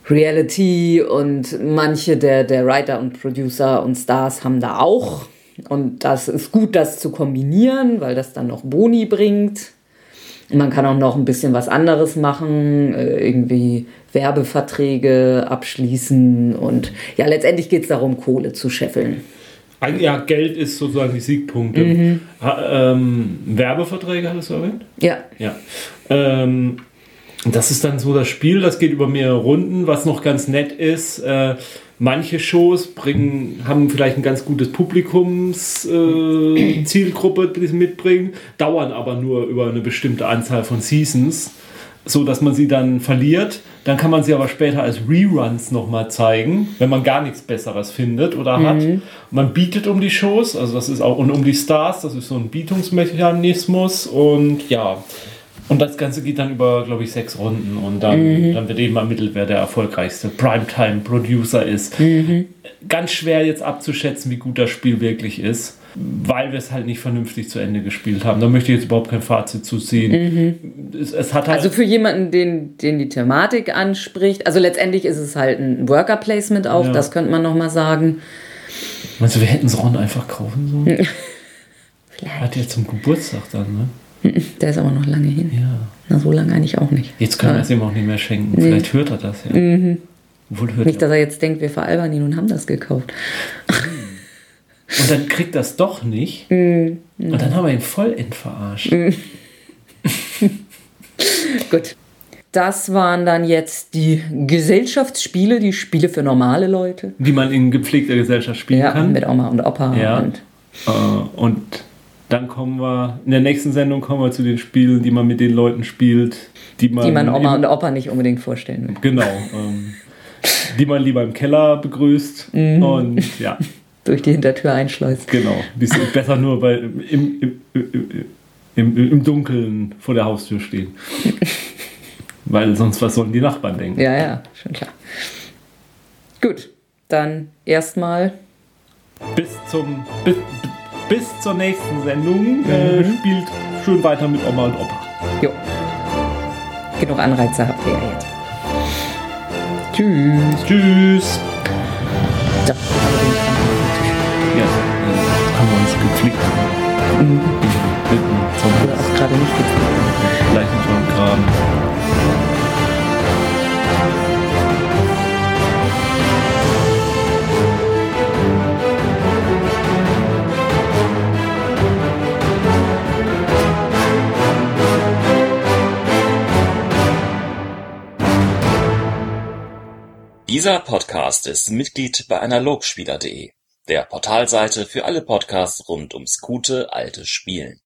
Reality und manche der, der Writer und Producer und Stars haben da auch und das ist gut, das zu kombinieren, weil das dann noch Boni bringt. Man kann auch noch ein bisschen was anderes machen, äh, irgendwie Werbeverträge abschließen und ja, letztendlich geht es darum, Kohle zu scheffeln. Ja, Geld ist sozusagen die Siegpunkte. Mhm. Ha, ähm, Werbeverträge hattest du erwähnt? Ja. Ja. Ähm, das ist dann so das Spiel, das geht über mehrere Runden, was noch ganz nett ist. Äh, manche Shows bringen, haben vielleicht ein ganz gutes Publikumszielgruppe, äh, die sie mitbringen, dauern aber nur über eine bestimmte Anzahl von Seasons, so dass man sie dann verliert. Dann kann man sie aber später als Reruns nochmal zeigen, wenn man gar nichts Besseres findet oder hat. Mhm. Man bietet um die Shows, also das ist auch und um die Stars, das ist so ein Bietungsmechanismus und ja. Und das Ganze geht dann über, glaube ich, sechs Runden und dann, mhm. dann wird eben ermittelt, wer der erfolgreichste Primetime-Producer ist. Mhm. Ganz schwer jetzt abzuschätzen, wie gut das Spiel wirklich ist, weil wir es halt nicht vernünftig zu Ende gespielt haben. Da möchte ich jetzt überhaupt kein Fazit zu ziehen. Mhm. Es, es halt also für jemanden, den, den die Thematik anspricht, also letztendlich ist es halt ein Worker-Placement auch, ja. das könnte man nochmal sagen. Meinst du, wir hätten es Ron einfach kaufen sollen? Vielleicht. *laughs* Hat ja zum Geburtstag dann, ne? *laughs* Der ist aber noch lange hin. Ja. Na, so lange eigentlich auch nicht. Jetzt können wir es ihm auch nicht mehr schenken. Nee. Vielleicht hört er das ja. Mhm. hört nicht, dass er jetzt denkt, wir veralbern ihn und haben das gekauft. *laughs* Und dann kriegt das doch nicht. Mhm. Und dann haben wir ihn vollend verarscht. Mhm. *laughs* Gut. Das waren dann jetzt die Gesellschaftsspiele, die Spiele für normale Leute. Die man in gepflegter Gesellschaft spielen ja, kann. Mit Oma und Opa. Ja. Und, äh, und dann kommen wir, in der nächsten Sendung kommen wir zu den Spielen, die man mit den Leuten spielt, die man, die man Oma und Opa nicht unbedingt vorstellen will. Genau. Ähm, die man lieber im Keller begrüßt mhm. und ja. *laughs* Durch die Hintertür einschleust. Genau. Die sind besser nur bei, im, im, im, im, Dunkeln vor der Haustür stehen. *laughs* Weil sonst was sollen die Nachbarn denken? Ja, ja, schon klar. Gut, dann erstmal. Bis zum. Bis, bis zur nächsten Sendung. Mhm. Äh, spielt schön weiter mit Oma und Opa. Jo. Genug Anreize habt ihr ja jetzt. Tschüss. Tschüss. Da, ja, äh, haben wir uns gepflegt. Mhm. Oder auch gerade nicht gepflegt. Gleich mit dem Graben. Dieser Podcast ist Mitglied bei Analogspieler.de, der Portalseite für alle Podcasts rund ums gute alte Spielen